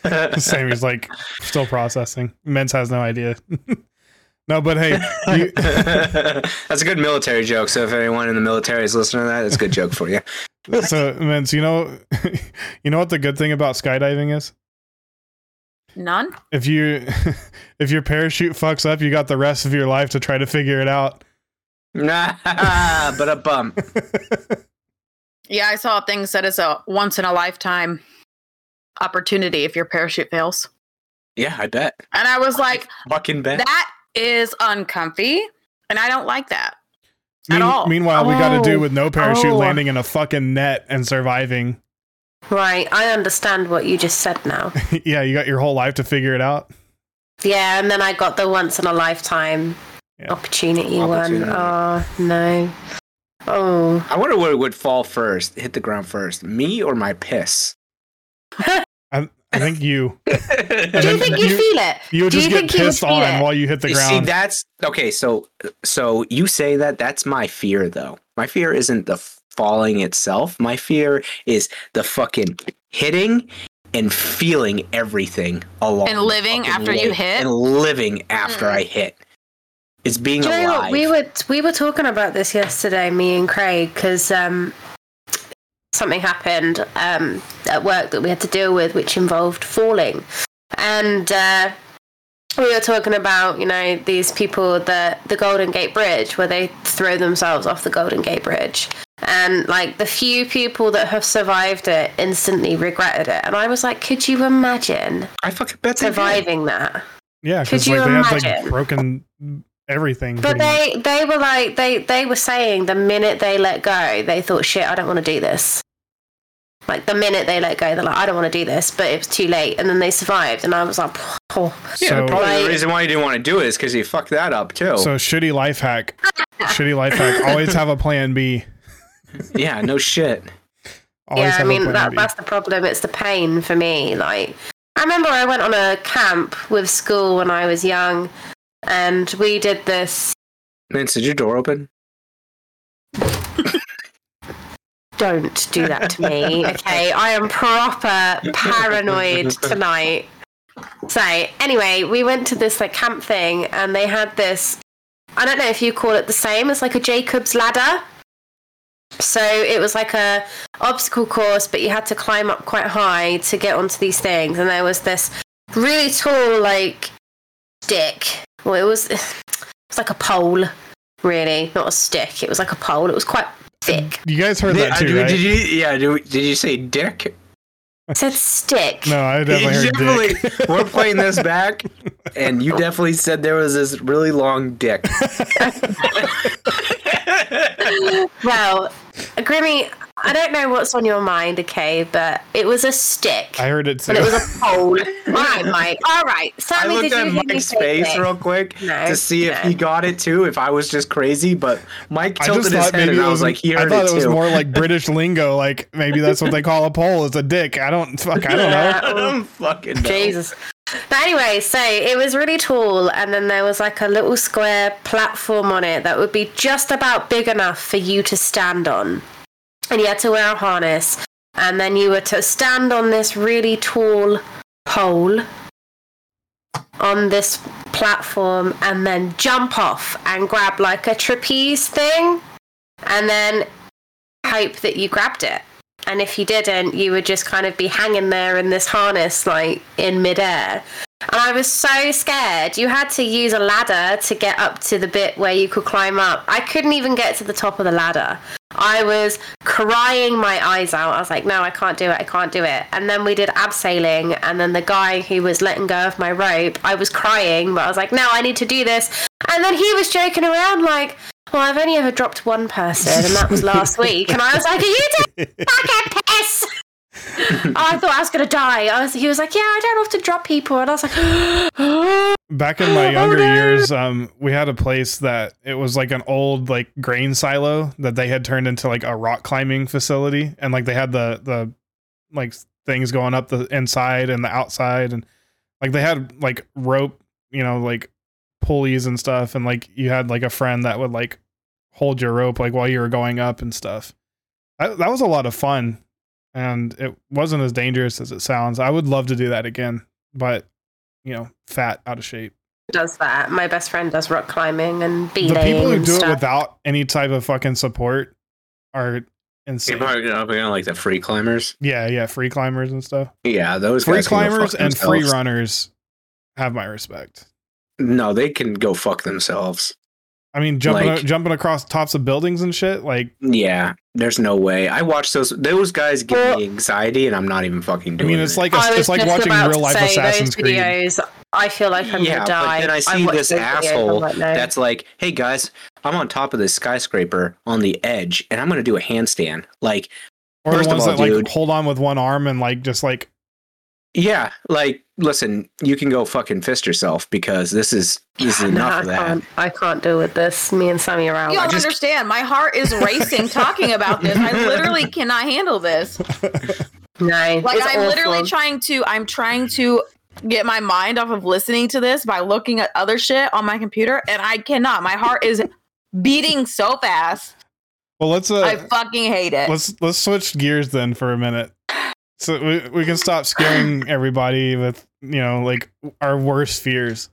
<laughs> Sammy's like still processing. Mints has no idea. <laughs> no, but hey, you, <laughs> That's a good military joke. So if anyone in the military is listening to that, it's a good joke for you. so Mints, you know, you know what the good thing about skydiving is? None. If you <laughs> if your parachute fucks up, you got the rest of your life to try to figure it out. Nah, but a bum. <laughs> Yeah, I saw a thing said it's a once in a lifetime opportunity if your parachute fails. Yeah, I bet. And I was like, Fucking bet. that is uncomfy. And I don't like that. At all. Meanwhile, we got to oh. do Oh. with no parachute Oh. landing in a fucking net and surviving. Right, I understand what you just said now. <laughs> yeah, you got your whole life to figure it out. Yeah, and then I got the once in a lifetime Yeah. opportunity, Opportunity. one. Oh no. Oh. I wonder what would fall first, hit the ground first, me or my piss. <laughs> I, I think you <laughs> Do you think you you- feel it? you would Do just you get think you pissed feel on it? while you hit the You See, that's okay. So, so you say that that's my fear, though. My fear isn't the falling itself. My fear is the fucking hitting and feeling everything along And living fucking after you hit? and living after Mm-mm. I hit. It's being Do you know alive. what? We were we were talking about this yesterday, me and Craig, because um, something happened um, at work that we had to deal with, which involved falling, and uh, we were talking about you know these people that the Golden Gate Bridge, where they throw themselves off the Golden Gate Bridge. And like the few people that have survived it instantly regretted it. And I was like, could you imagine I fucking bet they surviving that? yeah, because could like you they had like imagine? broken everything. But pretty much. they they were like they they were saying the minute they let go, they thought shit, I don't want to do this. Like the minute they let go, they're like, I don't want to do this, but it was too late, and then they survived, and I was like, oh, Yeah, So- probably Like- the reason why you didn't want to do it is because you fucked that up too. So shitty life hack. shitty life hack. <laughs> Always have a plan B. yeah, no shit. Always yeah. I mean that that's the problem. It's the pain for me. Like I remember I went on a camp with school when I was young, and we did this. Vince, did your door open? Don't do that to me, okay? I am proper paranoid <laughs> tonight. So anyway, we went to this like camp thing, and they had this. I don't know if you call it the same. It's like a Jacob's ladder. So it was like a obstacle course, but you had to climb up quite high to get onto these things. And there was this really tall like stick. Well, it was <sighs> it was like a pole, really, not a stick. It was like a pole. It was quite thick. You guys heard Did, that too, did, right? did you? Yeah. Did, did you say dick? It said stick. no, I definitely You heard definitely- dick. <laughs> We're playing this back, and you <laughs> definitely said there was this really long dick. <laughs> <laughs> Well, Grimmy, I don't know what's on your mind, okay, but it was a stick. I heard it too. and it was a pole. All right, Mike. All right. I looked did at hear Mike's face real quick No, to see if he got it too, if I was just crazy, but Mike I tilted his head and it I was was like, he I thought it it was too. more like <laughs> British lingo. Like maybe that's what they call a pole it's a dick. I don't fuck. I don't know. Oh. <laughs> I don't fucking know. Jesus. But anyway, so it was really tall, and then there was like a little square platform on it that would be just about big enough for you to stand on. And you had to wear a harness, and then you were to stand on this really tall pole on this platform and then jump off and grab like a trapeze thing, and then hope that you grabbed it. And if you didn't, you would just kind of be hanging there in this harness, like in midair. And I was so scared. You had to use a ladder to get up to the bit where you could climb up. I couldn't even get to the top of the ladder. I was crying my eyes out. I was like, no, I can't do it. I can't do it. And then we did abseiling. And then the guy who was letting go of my rope, I was crying, but I was like, no, I need to do this. And then he was joking around, like, well, I've only ever dropped one person, and that was last <laughs> week. And I was like, are you fucking piss? <laughs> I thought I was gonna die. I was. He was like, "Yeah, I don't to drop people," and I was like, <gasps> Back in my Oh, younger no. years, um, we had a place that it was like an old like grain silo that they had turned into like a rock climbing facility, and like they had the the like things going up the inside and the outside, and like they had like rope, you know, like pulleys and stuff, and like you had like a friend that would like hold your rope like while you were going up and stuff. That, that was a lot of fun. and it wasn't as dangerous as it sounds. I would love to do that again, but you know, fat, out of shape. Does that? My best friend does rock climbing and The people who and do it without any type of fucking support are insane. People are gonna, gonna like the free climbers. Yeah, yeah, free climbers and stuff. Yeah, those Free guys climbers fuck and free runners have my respect. No, they can go fuck themselves. I mean, jumping Like- jumping across tops of buildings and shit. Like, Yeah, there's no way. I watch those. Those guys give Well- me anxiety, and I'm not even fucking doing. I mean, it's like a, I was it's like watching real life Assassin's those Creed. videos, I feel like I'm Yeah, gonna but die. then I see watch this I'm asshole like, no. that's like, "Hey guys, I'm on top of this skyscraper on the edge, and I'm gonna do a handstand." Like, Or the First of ones all, that like dude- hold on with one arm and like just like yeah, like, listen, you can go fucking fist yourself because this is this is No, enough I of that. can't. I can't deal with this. Me and Sammy are out. You don't just- understand. My heart is racing talking about this. I literally <laughs> cannot handle this. no, Like it's I'm literally trying to I'm trying to get my mind off of listening to this by looking at other shit on my computer and I cannot. My heart is beating so fast. well, let's uh, I fucking hate it. let's let's switch gears then for a minute so we, we can stop scaring everybody with you know like our worst fears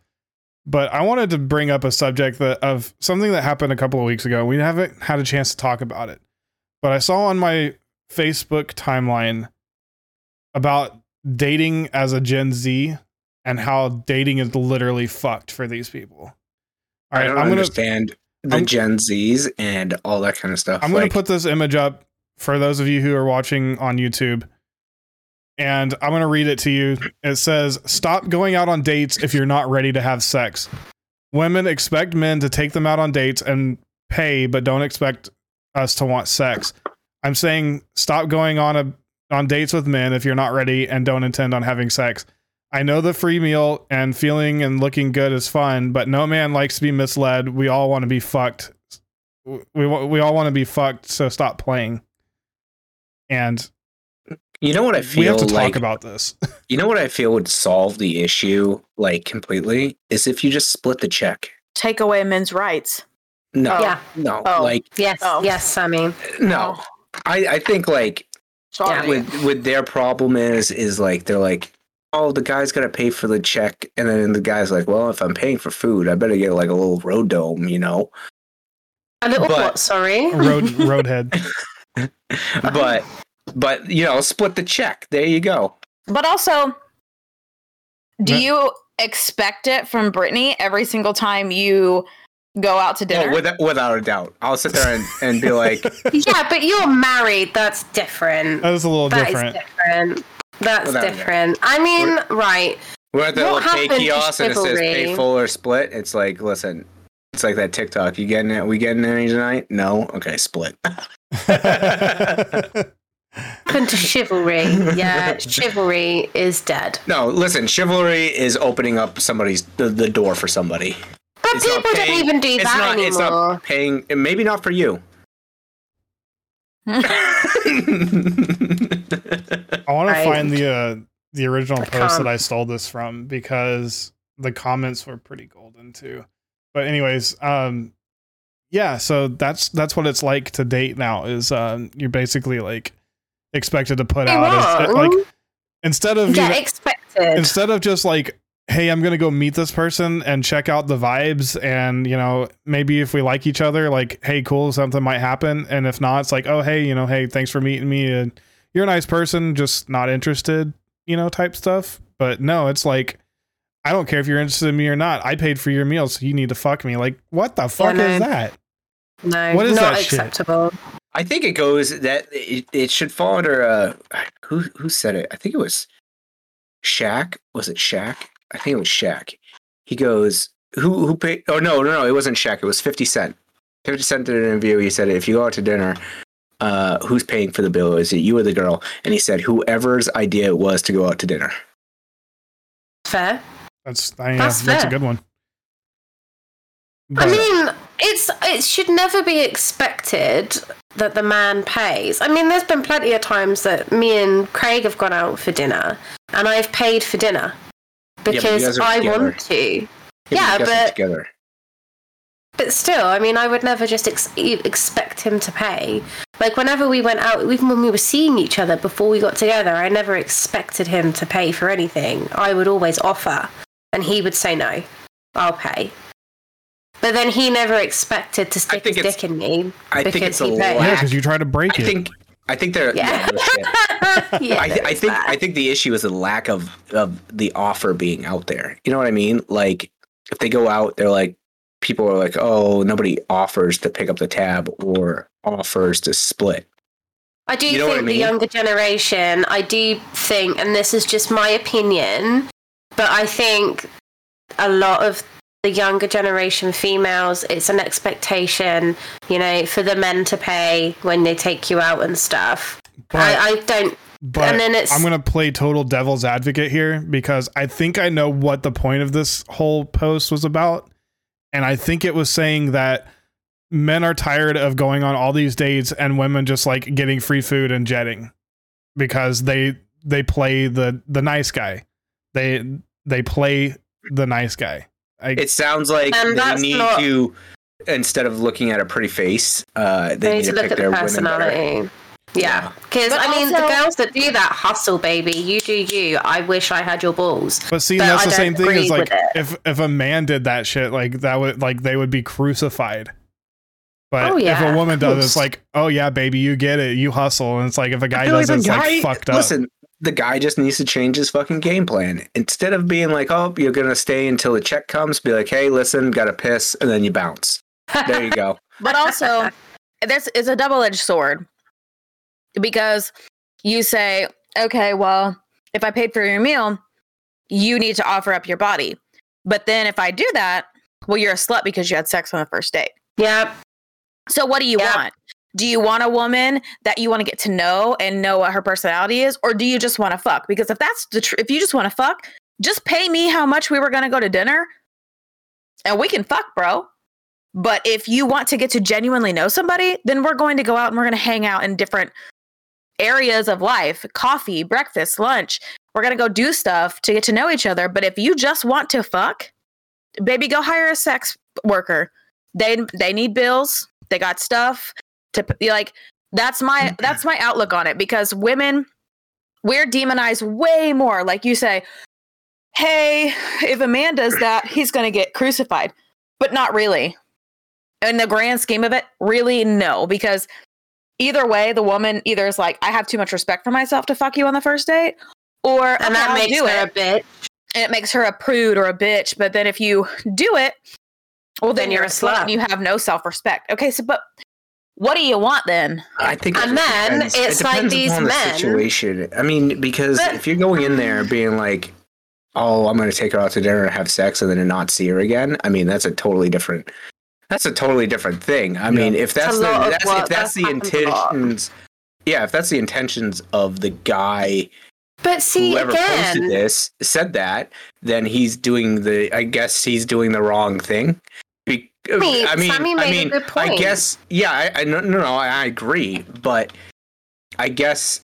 but i wanted to bring up a subject that of something that happened a couple of weeks ago we haven't had a chance to talk about it but i saw on my facebook timeline about dating as a gen z and how dating is literally fucked for these people all i don't I'm gonna understand the I'm- Gen Zs and all that kind of stuff. I'm gonna put this image up for those of you who are watching on YouTube. And I'm going to read it to you. It says, Stop going out on dates if you're not ready to have sex. Women expect men to take them out on dates and pay, but don't expect us to want sex. I'm saying stop going on a on dates with men if you're not ready and don't intend on having sex. I know the free meal and feeling and looking good is fun, but no man likes to be misled. We all want to be fucked we we all want to be fucked, so stop playing. And you know what I feel we have to talk like about this. <laughs> You know what I feel would solve the issue like completely is if you just split the check. Take away men's rights. No, Oh. Yeah. no, Oh. like Yes, Oh. yes, Sammy. no. I I think like Sorry. with with their problem is is like they're like oh the guy's got to pay for the check and then the guy's like well if I'm paying for food I better get like a little road dome you know A little But- what? Sorry. Road roadhead. <laughs> but but you know split the check there you go But also, do No. you expect it from Brittany every single time you go out to oh, dinner? oh, without, without a doubt I'll sit there and, and be like <laughs> yeah, but you're married. That's different. That is a little That is different. different. That's Without different. I mean, right. we're at the What little pay kiosk and it says pay full or split it's like listen it's like that TikTok you getting it we getting any tonight no okay split <laughs> <laughs> Happened <laughs> to chivalry. Yeah, chivalry is dead. no listen chivalry is opening up somebody's the, the door for somebody But It's people paying- don't even do it's that not anymore. it's not paying maybe not for you I want Right. to find the uh, the original I post can't. that I stole this from because the comments were pretty golden too. But anyways, um, yeah. So that's that's what it's like to date now. Is um, you're basically like expected to put out as, like instead of you yeah, know- expected. instead of just like hey i'm gonna go meet this person and check out the vibes and you know maybe if we like each other like hey cool something might happen. And if not it's like oh hey you know hey thanks for meeting me. And you're a nice person just not interested you know type stuff. But no it's like i don't care if you're interested in me or not. I paid for your meal so you need to fuck me. Like what the fuck no. is that? No, what is not that shit? Acceptable. I think it goes that it, it should fall under uh who who said it? I think it was Shaq. Was it Shaq? I think it was Shaq. He goes, who who paid? Oh no no no, it wasn't Shaq. It was Fifty Cent. Fifty Cent did an interview. He said, if you go out to dinner, uh, who's paying for the bill? Is it you or the girl? And he said, whoever's idea it was to go out to dinner. Fair. that's I mean, That's that's, that's a good one I mean, it's it should never be expected that the man pays. I mean, there's been plenty of times that me and Craig have gone out for dinner, and I've paid for dinner because are I together. want to. you Yeah, but- together. But still, I mean, I would never just ex- expect him to pay. Like, whenever we went out, even when we were seeing each other before we got together, I never expected him to pay for anything. I would always offer, and he would say, no, I'll pay. But then he never expected to stick think his dick in me I think because it's a he paid. Yeah, lack- because you try to break I it. think I think they're Yeah. yeah. no <laughs> yeah, I, th- I think that. I think the issue is the lack of of the offer being out there. You know what I mean? Like if they go out, they're like people are like, oh, nobody offers to pick up the tab or offers to split. I do You know think I the younger generation, I do think, and this is just my opinion, but I think a lot of the younger generation females, it's an expectation, you know, for the men to pay when they take you out and stuff. But- I, I don't. But And then it's- I'm gonna play total devil's advocate here because I think I know what the point of this whole post was about, and I think it was saying that men are tired of going on all these dates and women just like getting free food and jetting because they they play the the nice guy. They they play the nice guy. I, It sounds like And they need not- to instead of looking at a pretty face, uh, they, They need to look pick at the their women personality. Yeah, because But I mean, the girls that do that hustle, baby, you do you. I wish I had your balls. But see, But that's I the same thing as like if if a man did that shit, like that would like they would be crucified. But Oh, if a woman does, it's like, oh yeah, baby, you get it, you hustle, and it's like if a guy I feel does, it, it's the like fucked up. Listen, the guy just needs to change his fucking game plan. Instead of being like, "Oh, you're gonna stay until the check comes," be like, "Hey, listen, gotta piss," and then you bounce. There you go. <laughs> But also, this is a double edged sword because you say, okay, well, if I paid for your meal, you need to offer up your body. But then if I do that, well, you're a slut because you had sex on the first date. Yeah, So what do you Yeah. want? Do you want a woman that you want to get to know and know what her personality is, or do you just want to fuck? Because if that's the tr- if you just want to fuck, just pay me how much we were going to go to dinner, and we can fuck, bro. But if you want to get to genuinely know somebody, then we're going to go out and we're going to hang out in different areas of life coffee, breakfast, lunch. We're going to go do stuff to get to know each other. But if you just want to fuck, baby, go hire a sex worker. They they need bills. They got stuff to like. That's my mm. that's my outlook on it because women we're demonized way more. Like you say, hey, if a man does that, he's going to get crucified, but not really. In the grand scheme of it, really no, because either way, the woman either is like, I have too much respect for myself to fuck you on the first date, or and "Okay, that makes do her it a bitch. and it makes her a prude or a bitch. But then if you do it, well, then, Then you're you're a slut slut. and you have no self respect. Okay, so but what do you want then? I think it And just then depends- it it's like depends these upon the men- situation. I mean, because But- if you're going in there being like, "Oh, I'm going to take her out to dinner and have sex," and then not see her again, I mean, that's a totally different. That's a totally different thing. I mean, if that's the that's, if that's that the happens a lot. intentions, yeah, if that's the intentions of the guy But see, whoever posted this said that, then he's doing the. I guess he's doing the wrong thing. Be- Sammy- I mean, Sammy I made a mean, good I guess, yeah, I, I no, no, no, I, I agree, but I guess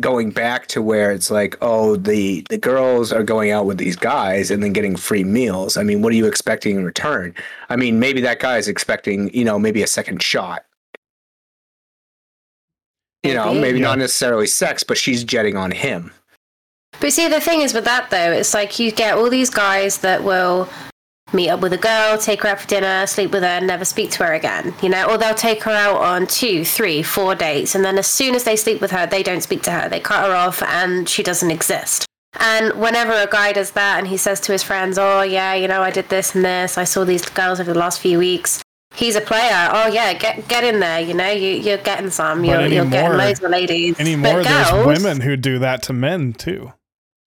going back to where it's like, oh, the the girls are going out with these guys and then getting free meals. I mean, what are you expecting in return? I mean, maybe that guy is expecting, you know, maybe a second shot. You know, Maybe. maybe Yeah. not necessarily sex, but she's jetting on him. But see, the thing is with that though, it's like you get all these guys that will meet up with a girl, take her out for dinner, sleep with her, and never speak to her again. You know, or they'll take her out on two, three, four dates, and then as soon as they sleep with her, they don't speak to her. They cut her off, and she doesn't exist. And whenever a guy does that, and he says to his friends, "Oh yeah, you know, I did this and this. I saw these girls over the last few weeks." He's a player. Oh yeah, get get in there. You know, you you're getting some. You're, you're getting anymore- loads of ladies. Anymore, But there's women who do that to men too.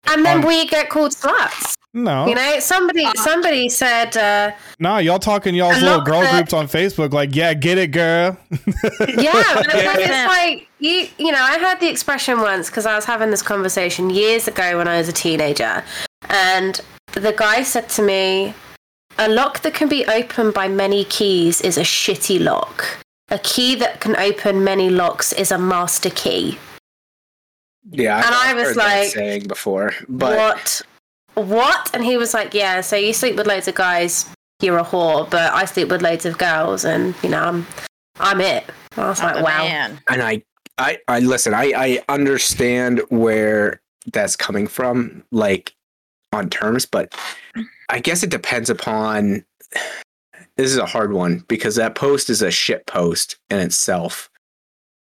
And then Um, we get called sluts. No, You know, somebody somebody said, uh, no, y'all talking y'all's little girl that- groups on Facebook, like, yeah, get it, girl. yeah, <laughs> but it's, like, it's like you you know, I heard the expression once because I was having this conversation years ago when I was a teenager, and the guy said to me, "A lock that can be opened by many keys is a shitty lock. A key that can open many locks is a master key." Yeah, And I I've was heard that like, saying before, but what? What? And he was like, "Yeah, so you sleep with loads of guys." you're a whore, but I sleep with loads of girls, and you know, I'm I'm it. I was I'm like, wow. man. and I, I, I listen. I, I understand where that's coming from, like on terms, but I guess it depends upon. This is a hard one because that post is a shit post in itself.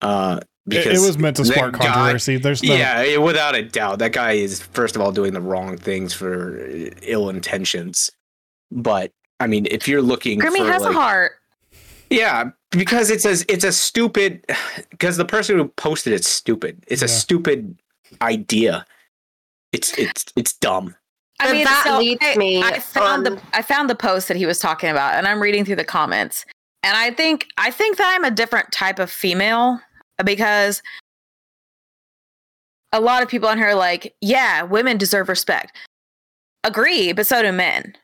Uh, It, because it was meant to that spark guy- controversy. There's no. yeah, without a doubt, that guy is first of all doing the wrong things for ill intentions. But I mean, if you're looking, Grimmy for, has like- a heart. yeah, because it's a it's a stupid because the person who posted it's stupid. It's a stupid idea. It's it's it's dumb. I mean, that so leads I, me I found on- the I found the post that he was talking about, and I'm reading through the comments, and I think I think that I'm a different type of female because a lot of people on here are like, yeah, women deserve respect. Agree, but so do men.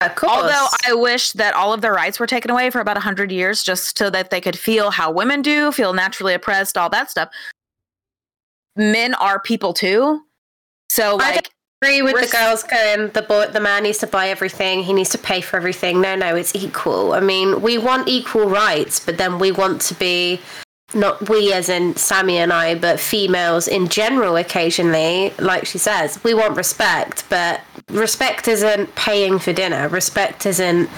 Of course. Although I wish that all of their rights were taken away for about 100 years just so that they could feel how women do, feel naturally oppressed, all that stuff. Men are people too. So, I like, agree with the girls going the boy the man needs to buy everything he needs to pay for everything no no it's equal i mean we want equal rights but then we want to be not we as in sammy and i but females in general occasionally like she says we want respect but respect isn't paying for dinner respect isn't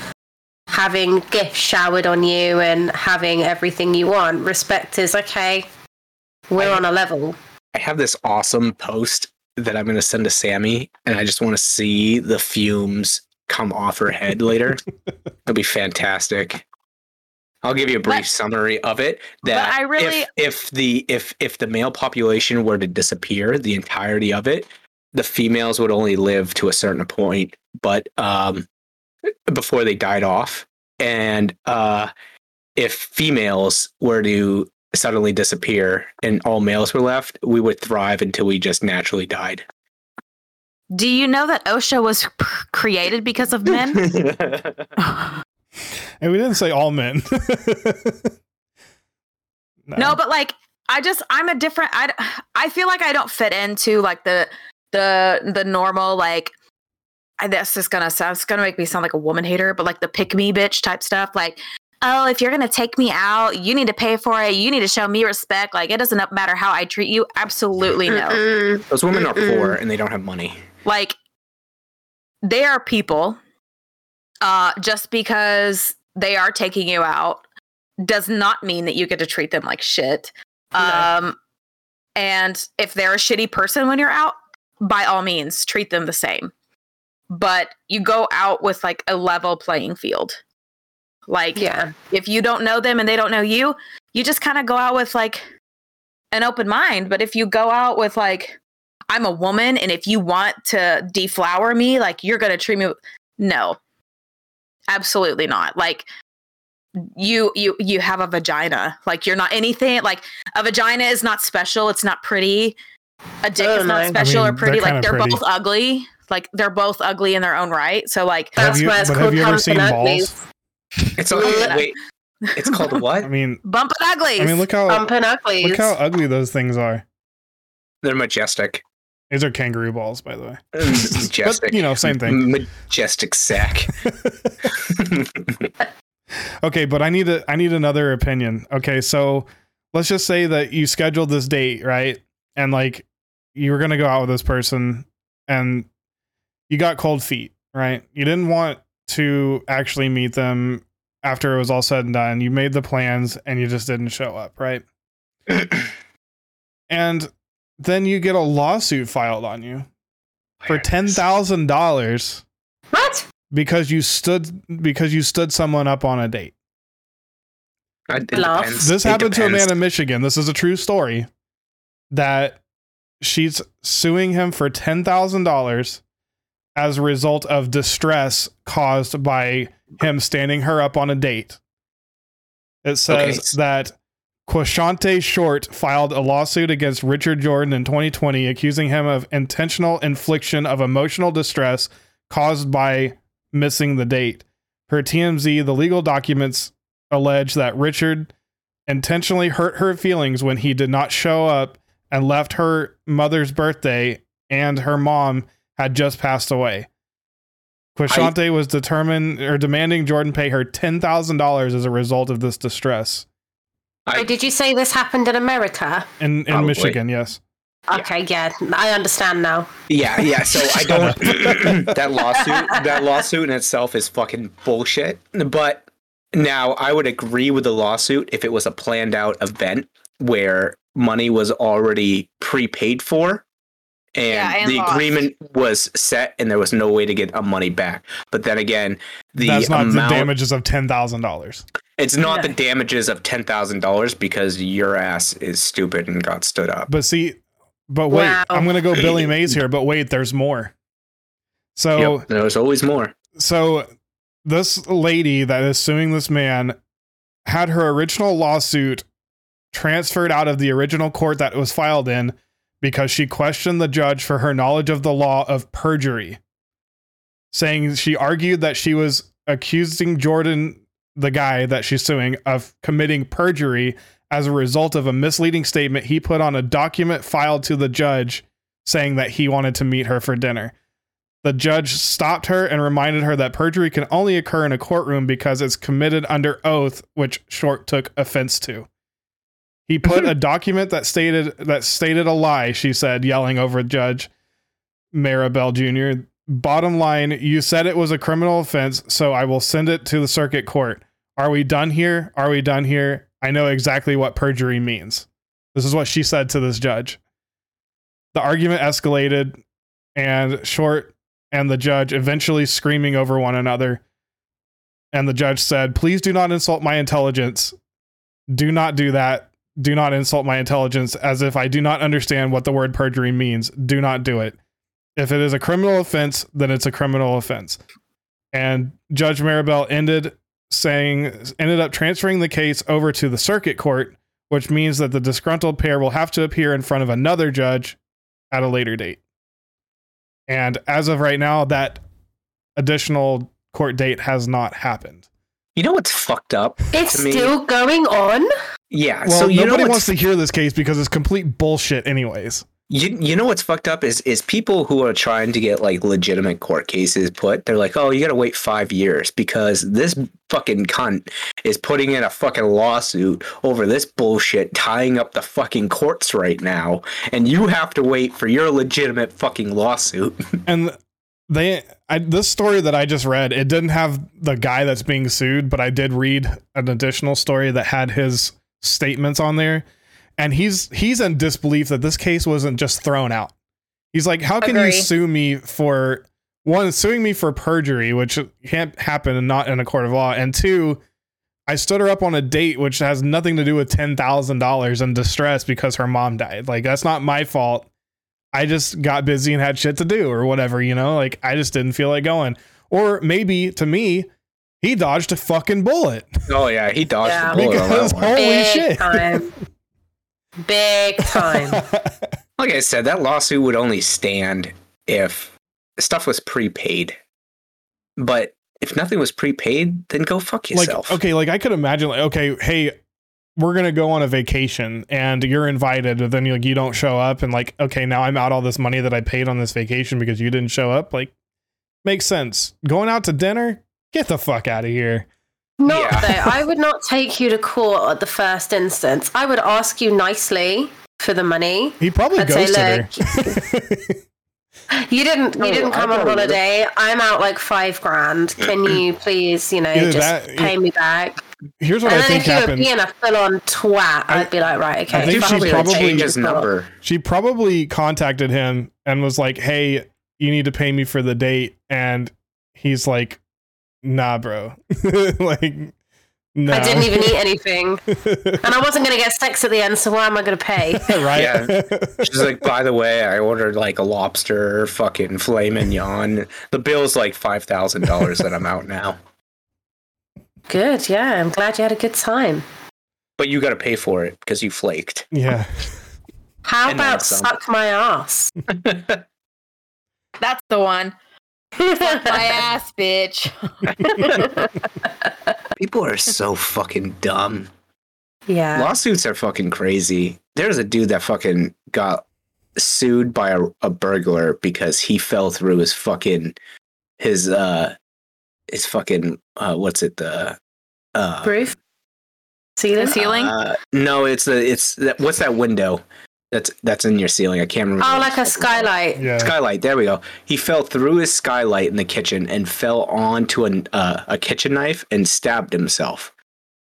having gifts showered on you and having everything you want respect is okay we're I- on a level I have this awesome post that I'm going to send to Sammy, and I just want to see the fumes come off her head later. <laughs> It'll be fantastic. I'll give you a brief But- summary of it. That I really- if, if the if if the male population were to disappear, the entirety of it, the females would only live to a certain point, but um, before they died off, and uh, if females were to suddenly disappear and all males were left, we would thrive until we just naturally died. do you know that OSHA was p- created because of men? <laughs> <laughs> <laughs> And we didn't say all men. <laughs> No, but like I just I'm a different I I feel like I don't fit into like the the the normal like I this is gonna sound it's gonna make me sound like a woman hater, but like the pick me bitch type stuff, like oh if you're gonna take me out, you need to pay for it, you need to show me respect. Like it doesn't matter how I treat you. Absolutely no. Mm-mm. Those women are poor and they don't have money. like they are people uh just because they are taking you out does not mean that you get to treat them like shit. No. um and if they're a shitty person when you're out by all means treat them the same. But you go out with like a level playing field. Like yeah. if you don't know them and they don't know you you just kind of go out with like an open mind. But if you go out with like i'm a woman and if you want to deflower me like you're gonna treat me no absolutely not like you you you have a vagina like you're not anything like a vagina is not special it's not pretty a dick is not no. special I or pretty they're like they're pretty. both ugly like they're both ugly in their own right so like Have That's you- why it's but have called you ever seen Uglies. balls? It's all, wait, it's called <laughs> what? I mean, bump and uglies I mean, look how Pumpkin Uglies. look how ugly those things are. They're majestic. These are kangaroo balls, by the way. <laughs> Majestic. But you know, same thing. Majestic sack. <laughs> <laughs> okay, but I need a I need another opinion. Okay, so let's just say that you scheduled this date, right? And like you were gonna go out with this person and you got cold feet, right? You didn't want to actually meet them after it was all said and done. You made the plans and you just didn't show up, right? <clears throat> and then you get a lawsuit filed on you for ten thousand dollars What? because you stood because you stood someone up on a date. It This It happened to a man in Michigan. This is a true story. That she's suing him for ten thousand dollars as a result of distress caused by him standing her up on a date. It says Okay. that Quashante Short filed a lawsuit against Richard Jordan in 2020, accusing him of intentional infliction of emotional distress caused by missing the date. Per TMZ, the legal documents allege that Richard intentionally hurt her feelings when he did not show up and left her mother's birthday and her mom had just passed away. Quashante was determined or demanding Jordan pay her ten thousand dollars as a result of this distress I- Wait, did you say this happened in America? in in Probably. Michigan. Yes, Okay, yeah, I understand now. Yeah, yeah. So I <laughs> don't. <clears throat> that lawsuit, that lawsuit in itself is fucking bullshit. But now I would agree with the lawsuit if it was a planned out event where money was already prepaid for, and, Yeah, and the lost. agreement was set, and there was no way to get a money back. But then again, the that's not amount. the damages of ten thousand dollars. It's not the damages of ten thousand dollars because your ass is stupid and got stood up. But see, but wait, Wow. I'm gonna go Billy Mays here. But wait, there's more. So Yep, there's always more. so this lady that is suing this man had her original lawsuit transferred out of the original court that it was filed in because she questioned the judge for her knowledge of the law of perjury saying she argued that she was accusing Jordan the guy that she's suing of committing perjury as a result of a misleading statement he put on a document filed to the judge saying that he wanted to meet her for dinner the judge stopped her and reminded her that perjury can only occur in a courtroom because it's committed under oath, which Short took offense to. He put <laughs> a document that stated that stated a lie, she said, yelling over Judge Maribel Jr. Bottom line, you said it was a criminal offense, so I will send it to the circuit court. Are we done here? Are we done here? I know exactly what perjury means. This is what she said to this judge. The argument escalated, and Short and the judge eventually screaming over one another. And the judge said, Please do not insult my intelligence. Do not do that. Do not insult my intelligence as if I do not understand what the word perjury means. Do not do it. If it is a criminal offense, then it's a criminal offense. And Judge Maribel ended saying, ended up transferring the case over to the circuit court, which means that the disgruntled pair will have to appear in front of another judge at a later date. And as of right now, that additional court date has not happened. You know what's fucked up? It's to me? still going on. Yeah. Well, so you nobody what's wants to hear this case because it's complete bullshit, anyways. You, you know what's fucked up is is people who are trying to get like legitimate court cases put they're like oh you got to wait 5 years because this fucking cunt is putting in a fucking lawsuit over this bullshit tying up the fucking courts right now and you have to wait for your legitimate fucking lawsuit. <laughs> And they, I, this story that I just read, it didn't have the guy that's being sued, but I did read an additional story that had his statements on there, and he's he's in disbelief that this case wasn't just thrown out. He's like, "How can you sue me for one suing me for perjury, which can't happen and not in a court of law, and two, I stood her up on a date which has nothing to do with ten thousand dollars in distress because her mom died. Like that's not my fault. I just got busy and had shit to do or whatever, you know? Like I just didn't feel like going. Or maybe to me, he dodged a fucking bullet. oh yeah, he dodged Yeah. the bullet on Because that one. Holy Big shit. <laughs> time. Big time. <laughs> Like I said, that lawsuit would only stand if stuff was prepaid. But if nothing was prepaid, then go fuck like yourself. okay, like I could imagine like okay, hey, we're gonna go on a vacation and you're invited, but then you like you don't show up and like, okay, now I'm out all this money that I paid on this vacation because you didn't show up. Like makes sense. Going out to dinner, get the fuck out of here. Not Yeah. though. I would not take you to court at the first instance. I would ask you nicely for the money. He probably I'd say, ghosted her. <laughs> You didn't. You Oh, didn't come on probably would've. holiday. I'm out like five grand. Can you <clears throat> please, you know, Either just that- pay me back? Here's what and I then think if you were being a full-on twat, I- I'd be like, right, okay. I think she probably, probably- his number. she probably contacted him and was like, "Hey, you need to pay me for the date," and he's like, "Nah, bro, <laughs> like, no." I didn't even eat <laughs> anything, and I wasn't going to get sex at the end. So why am I going to pay? <laughs> right? Yeah. She's like, by the way, I ordered like a lobster, fucking filet mignon. The bill's like five thousand dollars that I'm out now, Good. Yeah, I'm glad you had a good time. but you got to pay for it because you flaked. yeah. How And about suck my ass? That's the one. Fuck my ass, bitch. <laughs> People are so fucking dumb. yeah. Lawsuits are fucking crazy. There's a dude that fucking got sued by a, a burglar because he fell through his fucking his uh his fucking uh what's it the uh Roof? Ceiling? The ceiling? uh, no it's the it's that, what's that window that's that's in your ceiling i can't remember Oh, like a it's fucking called. skylight. Yeah. skylight there we go he fell through his skylight in the kitchen and fell onto an, uh, a kitchen knife and stabbed himself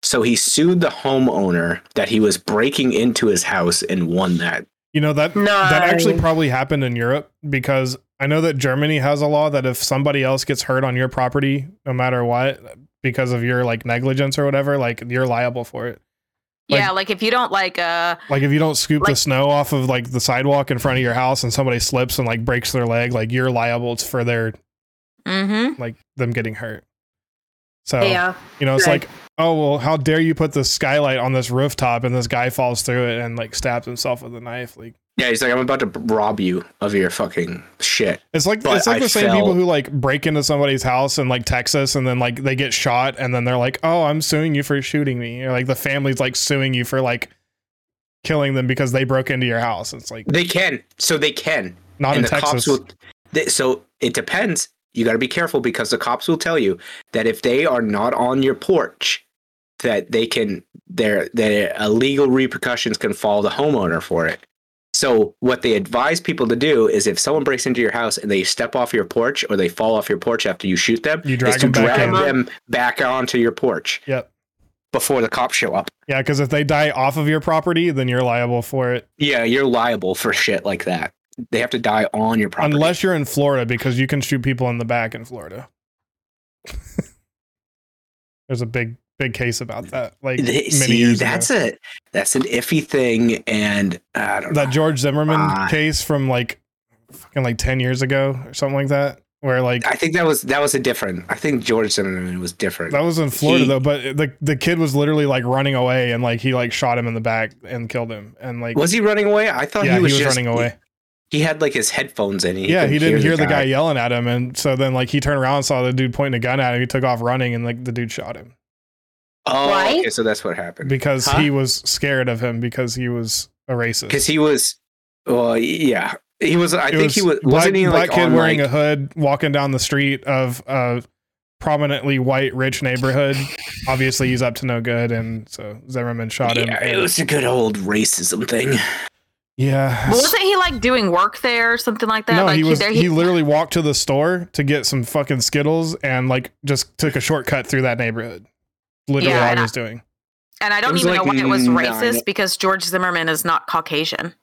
so he sued the homeowner that he was breaking into his house and won that You know that No. that actually probably happened in Europe because I know that Germany has a law that if somebody else gets hurt on your property, no matter what, because of your like negligence or whatever, like you're liable for it. Like- yeah, like if you don't like uh Like if you don't scoop the snow off of like the sidewalk in front of your house and somebody slips and like breaks their leg, like you're liable for their mm-hmm. like them getting hurt. So Yeah. you know, it's Right. like, oh well, how dare you put the skylight on this rooftop and this guy falls through it and like stabs himself with a knife. Like yeah he's like i'm about to rob you of your fucking shit It's like But it's like I the same felt- people who like break into somebody's house in like Texas and then like they get shot and then they're like, "Oh, I'm suing you for shooting me." Or like the family's like suing you for like killing them because they broke into your house. It's like they can so they can not and in the Texas. cops will they, so it depends you got to be careful because the cops will tell you that if they are not on your porch that they can their their uh, legal repercussions can fall the homeowner for it so what they advise people to do is if someone breaks into your house and they step off your porch or they fall off your porch after you shoot them You drag is to them back drag in. them back onto your porch Yep. before the cops show up Yeah, because if they die off of your property, then you're liable for it. yeah you're liable for shit like that they have to die on your property Unless you're in Florida, because you can shoot people in the back in Florida. <laughs> There's a big, big case about that. Like many see, years that's ago. a that's an iffy thing, and I don't know. that George Zimmerman Ah. case from like fucking like ten years ago or something like that, where like I think that was that was a different. I think George Zimmerman was different. That was in Florida He- though, but the the kid was literally like running away and like he like shot him in the back and killed him and like was he running away? I thought yeah he was, just, running away. He, had like his headphones in. and yeah, he didn't hear the guy yelling at him and so then like he turned around and saw the dude pointing a gun at him. He took off running and like the dude shot him Oh, Why? okay, so that's what happened. because Huh? he was scared of him because he was a racist. Because he was, well, yeah, he was. I It think he was. black, Wasn't he black like kid on wearing like? a hood walking down the street of a prominently white rich neighborhood. Obviously, he's up to no good, and so Zimmerman shot him. yeah, it was a good old racism thing. yeah. But wasn't he like doing work there or something like that? No, like he was. there- He, literally walked to the store to get some fucking Skittles and like just took a shortcut through that neighborhood. Literally, Yeah, all and he I- doing. and I don't even like know why it was nine- racist because George Zimmerman is not Caucasian.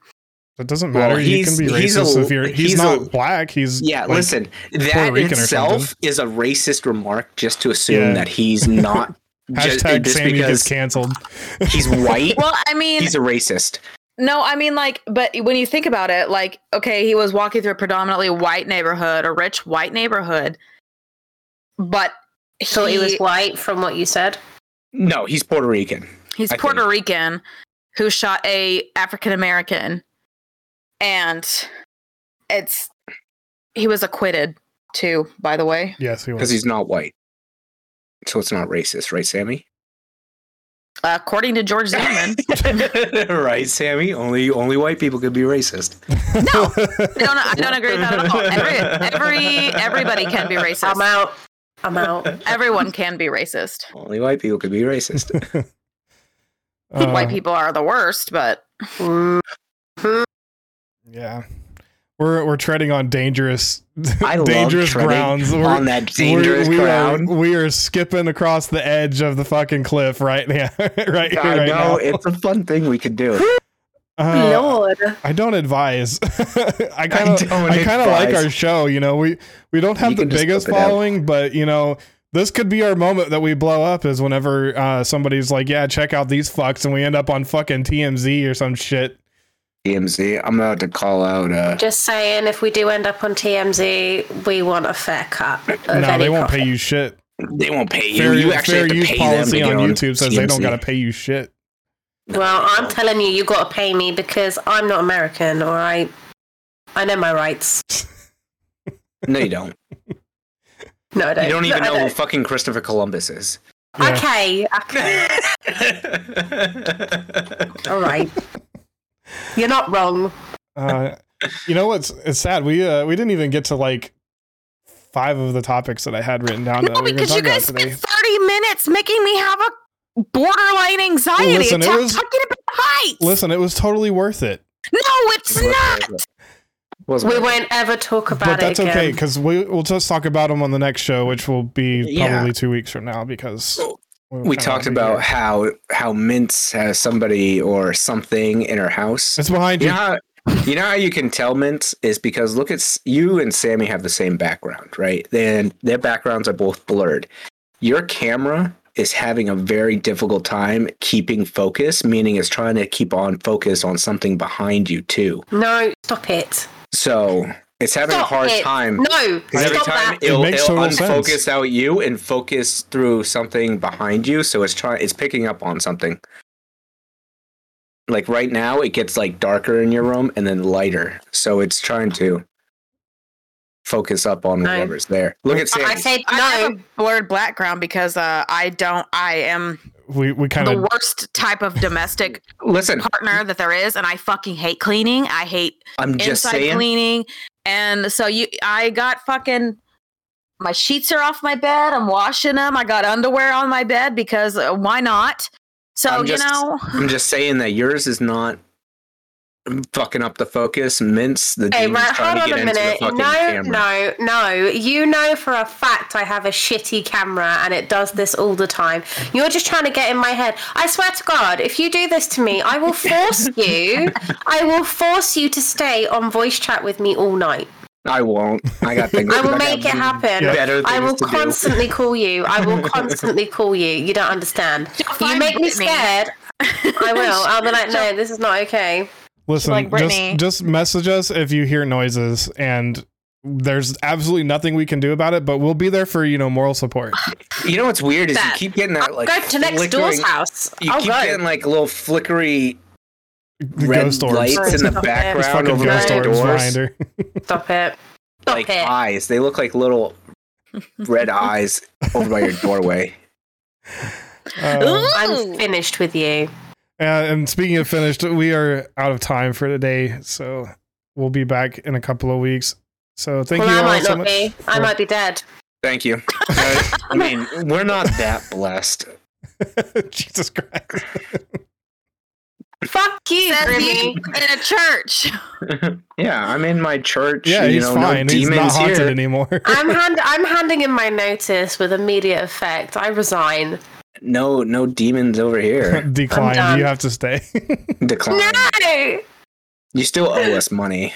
It doesn't Well, matter. you he's- can be he's racist a- if you're. He's, he's not a- black. He's Yeah, like, listen, that Rican itself is a racist remark just to assume Yeah. that he's <laughs> not just, Hashtag just Sammy because canceled. he's white. <laughs> Well, I mean, he's a racist. no, I mean like, but when you think about it, like, okay, he was walking through a predominantly white neighborhood, a rich white neighborhood, but Thought he was white from what you said. No, he's Puerto Rican. He's I Puerto think. Rican who shot a African American and it's he was acquitted too, by the way. Yes, he because he's not white. So it's not racist, right, Sammy? according to George Zimmerman. <laughs> right, Sammy. Only only white people could be racist. no, I don't I don't agree with that at all. Every, every everybody can be racist. I'm racist. out. I'm out. <laughs> Everyone can be racist. Only white people could be racist. <laughs> Uh, White people are the worst, but <laughs> Yeah, we're we're treading on dangerous, I dangerous treading grounds. We're- on that dangerous we ground. Are, we are skipping across the edge of the fucking cliff right now. right here, I right know now. it's a fun thing we could do. Uh, Lord. I don't advise. <laughs> I kind of don't I kind of like our show. You know, we we don't have You the biggest flip it out. following, but you know, this could be our moment that we blow up. Is whenever uh, somebody's like, "Yeah, check out these fucks," and we end up on fucking TMZ or some shit. TMZ. I'm about to call out. Uh, Just saying, if we do end up on TMZ, we want a fair cut. No, they won't profit. pay you shit. they won't pay you. Fair, you actually fair have to use pay them to policy get on on YouTube says they don't got to pay you shit. Well, I'm telling you, you got to pay me because I'm not American, all right? I know my rights. <laughs> No, you don't. No, I don't. You don't even No, I know who fucking Christopher Columbus is. Yeah. Okay, okay, <laughs> all right. You're not wrong. Uh, you know what's it's sad. We uh we didn't even get to like five of the topics that I had written down. that No, we because gonna you guys spent 30 minutes making me have a borderline anxiety Listen, it was- talking about heights. Listen, it was totally worth it. no, it's It not. wasn't- wasn't We won't ever talk about it. but that's again. okay because we, we'll just talk about them on the next show, which will be Yeah. probably two weeks from now because we'll We talked about here. how how Mints has somebody or something in her house. it's behind You you. know how you know how you can tell Mints is because look at you and Sammy have the same background, right? Then their backgrounds are both blurred. Your camera is having a very difficult time keeping focus, meaning it's trying to keep on focus on something behind you too. No, stop it. So it's having Stop a hard it. time. No, Because every stop time that. it'll, makes it'll total sense. unfocus out you and focus through something behind you, so it's trying it's picking up on something. Like right now, it gets like darker in your room and then lighter, so it's trying to focus up on No. whatever's there. Look at Sammy. I said I have a blurred background because uh, I don't. I am We we kind of the worst type of domestic <laughs> Listen, partner that there is, and I fucking hate cleaning. I hate I'm just inside saying. cleaning, and so you, I got fucking. My sheets are off my bed. I'm washing them. I got underwear on my bed because uh, why not? So I'm you know, I'm just saying that yours is not fucking up the focus. Mints, the Hey, demon's right, trying hold to on get a into the minute. fucking No, camera. no, no. You know for a fact I have a shitty camera and it does this all the time. You're just trying to get in my head. I swear to God, if you do this to me, I will force <laughs> you. I will force you to stay on voice chat with me all night. I won't. I got things. I will got make it happen. Better I will to do. constantly call you. I will <laughs> constantly call you. You don't understand. If you make me Brittany. scared, I will. I'll be like, <laughs> no, this is not okay. Listen. like just just message us if you hear noises, and there's absolutely nothing we can do about it. But we'll be there for you know moral support. <sighs> You know what's weird is That- you keep getting that I'll like go to next door's house. You I'll keep go. getting like little flickery The red ghost orbs. lights in the Stop background over ghost my Right. orbs doors. behind. Stop it. <laughs> Stop like it. eyes. They look like little <laughs> red eyes over by your doorway. Uh, <laughs> I'm finished with you. And speaking of finished, we are out of time for today, so we'll be back in a couple of weeks. So thank well, you I all might so not much. be. I might be dead. Thank you. <laughs> I mean, we're not that blessed. <laughs> Jesus Christ! <laughs> Fuck you, Grimmy. in a church. yeah, I'm in my church. Yeah, you he's know, fine. No he's not haunted here. anymore. I'm hand- I'm handing in my notice with immediate effect. I resign. No, no demons over here. <laughs> Decline. You have to stay. <laughs> Decline. No, You still owe us money.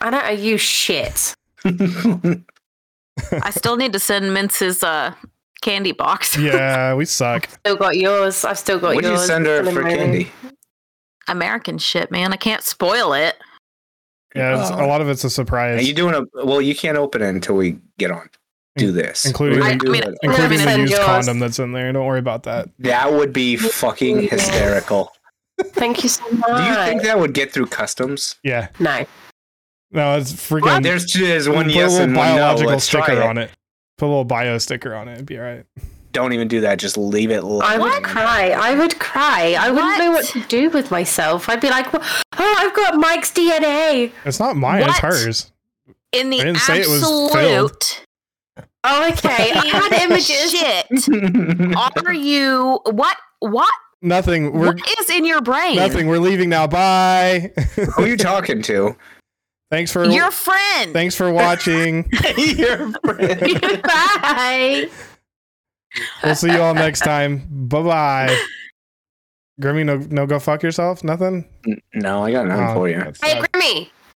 I don't owe you shit. <laughs> I still need to send Mints's uh, candy box. yeah, we suck. I've Still got yours. I've still got what did you yours. send her for my room. candy? American shit, man. I can't spoil it. Yeah, it's, Oh. a lot of it's a Are surprise, you doing a? Well, you can't open it until we get on. Do this, including- I- do I mean- it. including the used yours. condom that's in there. Don't worry about that. That would be fucking hysterical. Thank you so much. Do you think that would get through customs? Yeah, No. no, it's freaking. There's there's one put a yes little and one no. biological sticker it. on it. Put a little bio sticker on it. It'd be all right. Don't even do that. Just leave it. I would cry. I would cry. I wouldn't know what What? to do with myself. I'd be like, "Oh, I've got Mike's DNA." It's not mine. It's hers. In the I didn't say it was filled. Absolute Oh, okay. <laughs> I had images. shit. Are you what? What? Nothing. We're What is in your brain? nothing. We're leaving now. Bye. Who are you talking to? thanks for Your friend. thanks for watching. <laughs> Your friend. <laughs> Bye. we'll see you all next time. Bye bye. Grimmy, no, no, go fuck yourself. Nothing. No, I got nothing Oh, for you. Hey. Grimmy.